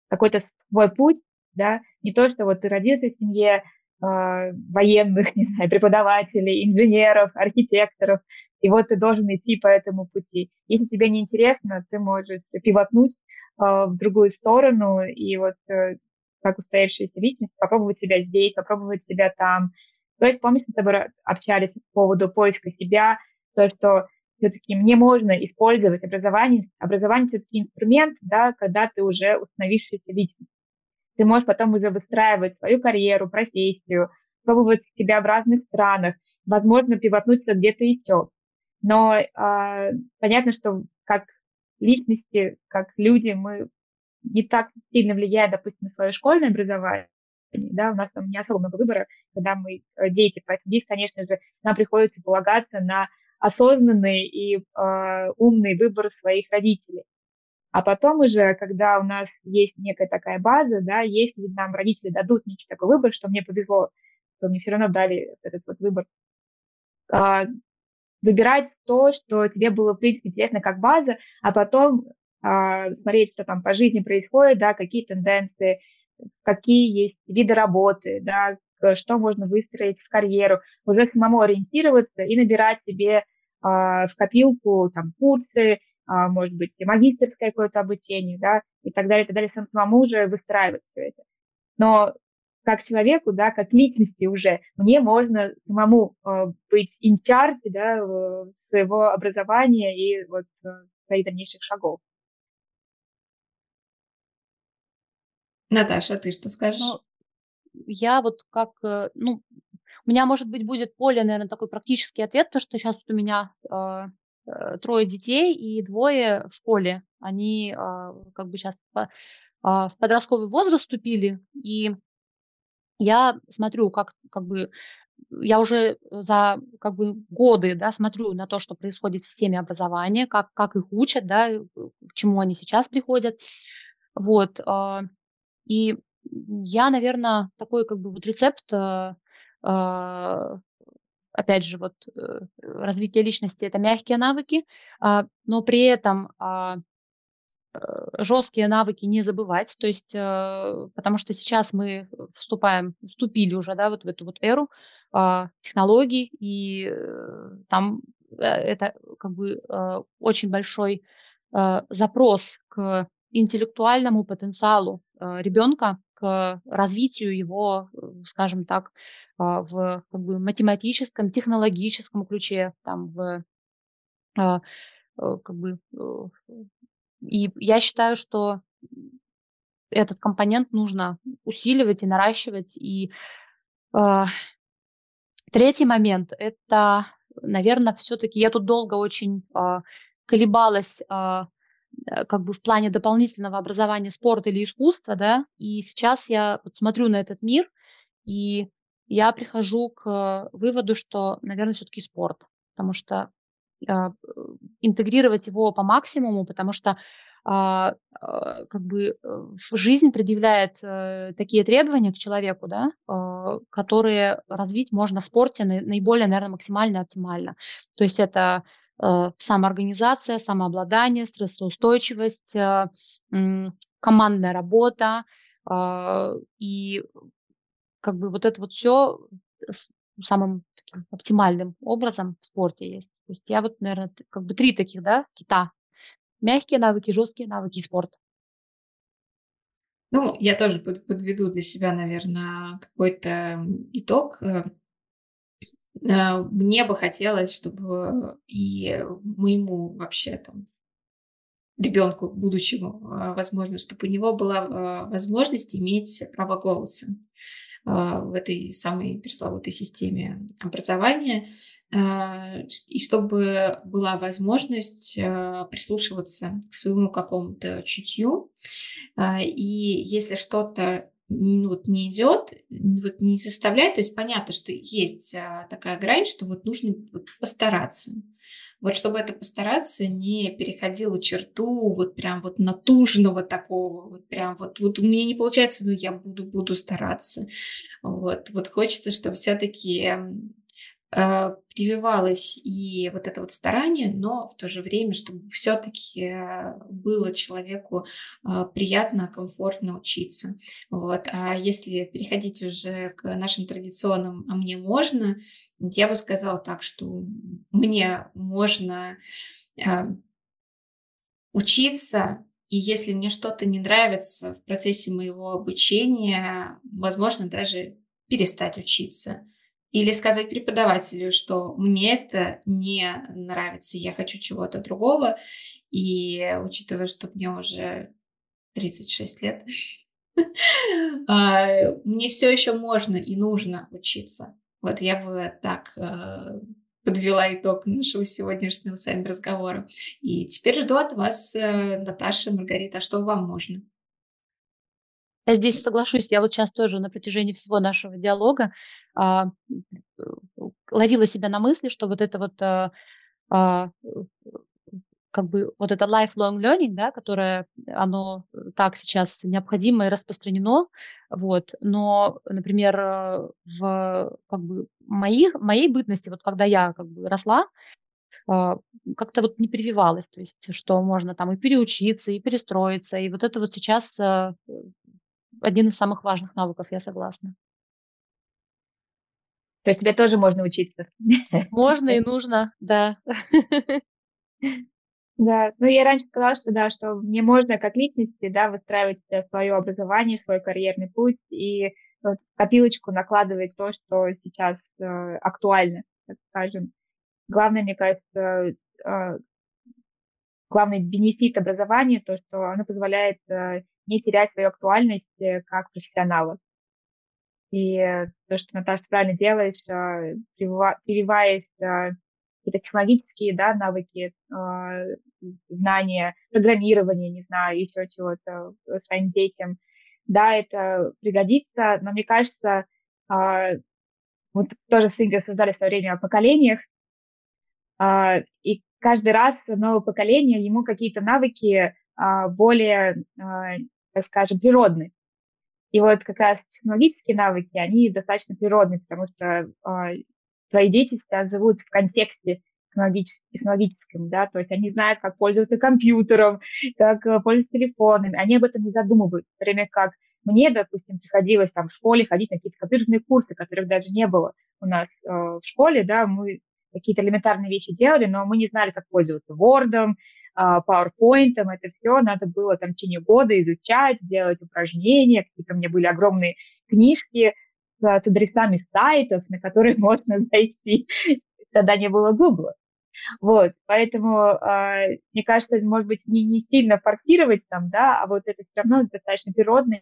Speaker 1: какой-то свой путь, да, не то, что вот ты родился в семье, военных, [laughs] не знаю, преподавателей, инженеров, архитекторов, и вот ты должен идти по этому пути. Если тебе не интересно, ты можешь пивотнуть в другую сторону и вот как устоявшаяся личность, попробовать себя здесь, попробовать себя там. То есть, помнишь, мы с тобой общались по поводу поиска себя, то, что все-таки мне можно использовать образование. Образование все-таки инструмент, да, когда ты уже установившаяся личность. Ты можешь потом уже выстраивать свою карьеру, профессию, пробовать себя в разных странах, возможно, пивотнуться где-то еще. Но э, понятно, что как личности, как люди, мы не так сильно влияем, допустим, на свое школьное образование, да, у нас там не особо много выбора, когда мы э, дети, поэтому здесь, конечно же, нам приходится полагаться на осознанный и э, умный выбор своих родителей. А потом уже, когда у нас есть некая такая база, да, если нам родители дадут некий такой выбор, что мне повезло, то мне все равно дали этот вот выбор, э, выбирать то, что тебе было, в принципе, интересно как база, а потом э, смотреть, что там по жизни происходит, да, какие тенденции, какие есть виды работы, да, что можно выстроить в карьеру, уже самому ориентироваться и набирать себе а, в копилку там курсы, а, может быть, магистерское какое-то обучение, да, и так далее, и так далее, самому уже выстраивать все это. Но как человеку, да, как личности уже, мне можно самому э, быть charge, да, своего образования и вот э, своих дальнейших шагов.
Speaker 3: Наташа, ты что скажешь? Ну,
Speaker 2: я вот как, э, ну, у меня, может быть, будет более, наверное, такой практический ответ, то, что сейчас вот у меня э, э, трое детей и двое в школе. Они э, как бы сейчас по, э, в подростковый возраст вступили, и я смотрю, как, как бы я уже за как бы годы да, смотрю на то, что происходит в системе образования, как, как их учат, да, к чему они сейчас приходят. Вот. И я, наверное, такой как бы вот рецепт э, а, опять же, вот э, развитие личности это мягкие навыки, а, но при этом а, э, жесткие навыки не забывать, то есть, потому что сейчас мы вступаем, вступили уже, да, вот в эту вот эру технологий, и там это как бы очень большой запрос к интеллектуальному потенциалу ребенка, к развитию его, скажем так, а, в как бы, математическом, технологическом ключе, там, в, а, э, как бы, э, и я считаю, что этот компонент нужно усиливать и наращивать. И э, третий момент – это, наверное, все-таки я тут долго очень э, колебалась э, как бы в плане дополнительного образования спорта или искусства, да, и сейчас я смотрю на этот мир, и я прихожу к выводу, что, наверное, все-таки спорт, потому что а, интегрировать его по максимуму, потому что а, а, как бы э, жизнь предъявляет а, такие требования к человеку, да, а, которые развить можно в спорте наиболее, наверное, максимально оптимально. То есть это самоорганизация, самообладание, стрессоустойчивость, а, командная работа, и как бы вот это вот все самым таким оптимальным образом в спорте есть. То есть я вот, наверное, как бы три таких, да, кита. Мягкие навыки, жесткие навыки и спорт.
Speaker 3: Ну, я тоже подведу для себя, наверное, какой-то итог. Э, мне бы хотелось, чтобы и моему вообще там ребенку будущему, э, возможно, чтобы у него была возможность иметь право голоса. А, в этой самой пресловутой системе образования, а, и чтобы была возможность а, прислушиваться к своему какому-то чутью. И если что-то вот не идет, вот не заставляет, то есть понятно, что есть такая грань, что вот нужно постараться. Вот чтобы это постараться, не переходило черту вот прям вот натужного такого, вот прям вот, вот у меня не получается, но я буду, буду стараться. Вот, вот хочется, чтобы все-таки прививалось и вот это вот старание, но в то же время, чтобы все-таки было человеку э, приятно, комфортно учиться. Вот. А если переходить уже к нашим традиционным «а мне можно», я бы сказала так, что мне можно э, учиться, и если мне что-то не нравится в процессе моего обучения, возможно, даже перестать учиться. Или сказать преподавателю, что мне это не нравится, я хочу чего-то другого. И учитывая, что мне уже 36 лет, [laughs] а, мне все еще можно и нужно учиться. Вот я бы так э, подвела итог нашего сегодняшнего с вами разговора. И теперь жду от вас, э, Наташа, Маргарита, а что вам можно?
Speaker 2: Я здесь соглашусь. Я вот сейчас тоже на протяжении всего нашего диалога а, ловила себя на мысли, что вот это вот а, а, как бы вот это lifelong learning, да, которое оно так сейчас необходимо и распространено, вот, но, например, в как бы моих, моей бытности, вот когда я как бы росла, а, как-то вот не прививалось, то есть что можно там и переучиться, и перестроиться, и вот это вот сейчас а, один из самых важных навыков, я согласна.
Speaker 1: То есть тебе тоже можно учиться?
Speaker 2: Можно и нужно, да. [laughs]
Speaker 1: Да, ну я раньше сказала, что да, что мне можно как личности, да, выстраивать э, свое образование, свой карьерный путь и вот, копилочку накладывать то, что сейчас э, актуально, так скажем. Главное, мне кажется, э, главный бенефит образования то, что оно позволяет э, не терять свою актуальность э, как профессионала. И э, то, что Наташа правильно делаешь, э, прививаясь какие-то технологические да, навыки, знания, программирования, не знаю, еще чего-то своим детям. Да, это пригодится, но мне кажется, вот тоже с Ингой обсуждали в свое время о поколениях, и каждый раз новое поколение, ему какие-то навыки более так скажем, природны. И вот как раз технологические навыки, они достаточно природные, потому что э, твои дети сейчас живут в контексте технологическом, да, то есть они знают, как пользоваться компьютером, как э, пользоваться телефонами, они об этом не задумываются, в то время как мне, допустим, приходилось там в школе ходить на какие-то компьютерные курсы, которых даже не было у нас э, в школе, да, мы какие-то элементарные вещи делали, но мы не знали, как пользоваться Word, PowerPoint, это все надо было там в течение года изучать, делать упражнения, какие-то у меня были огромные книжки с, с адресами сайтов, на которые [laughs] можно зайти. Тогда не было Google. Вот, поэтому, э, мне кажется, может быть, не, не сильно форсировать там, да, а вот это все равно достаточно природно,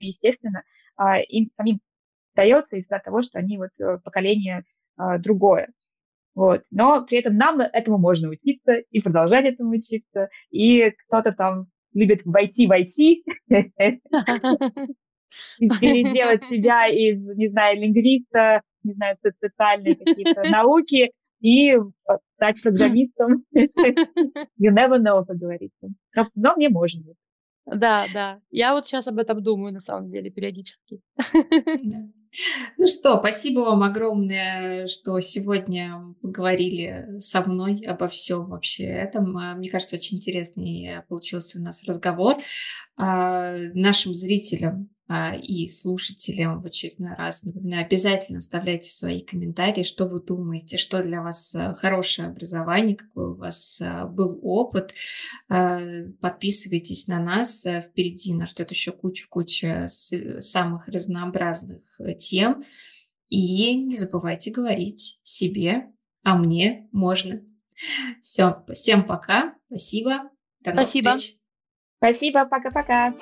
Speaker 1: естественно, э, им самим дается из-за того, что они вот э, поколение э, другое. Вот. Но при этом нам этому можно учиться и продолжать этому учиться. И кто-то там любит войти войти, [laughs] переделать себя из, не знаю, лингвиста, не знаю, социальные какие-то науки и стать программистом. [laughs] You never know, как говорится. Но, но мне можно.
Speaker 2: Да, да. Я вот сейчас об этом думаю, на самом деле, периодически.
Speaker 3: Ну что, спасибо вам огромное, что сегодня поговорили со мной обо всем вообще этом. А, мне кажется, очень интересный получился у нас разговор. А, нашим зрителям и слушателям в очередной раз напоминаю, обязательно оставляйте свои комментарии, что вы думаете, что для вас а, хорошее образование, какой у вас а, был опыт. Подписывайтесь на нас, впереди нас ждет еще куча-куча самых разнообразных э, тем. И не забывайте говорить себе, а мне можно. Все, всем пока, спасибо,
Speaker 2: до новых спасибо. встреч.
Speaker 1: Спасибо, пока-пока.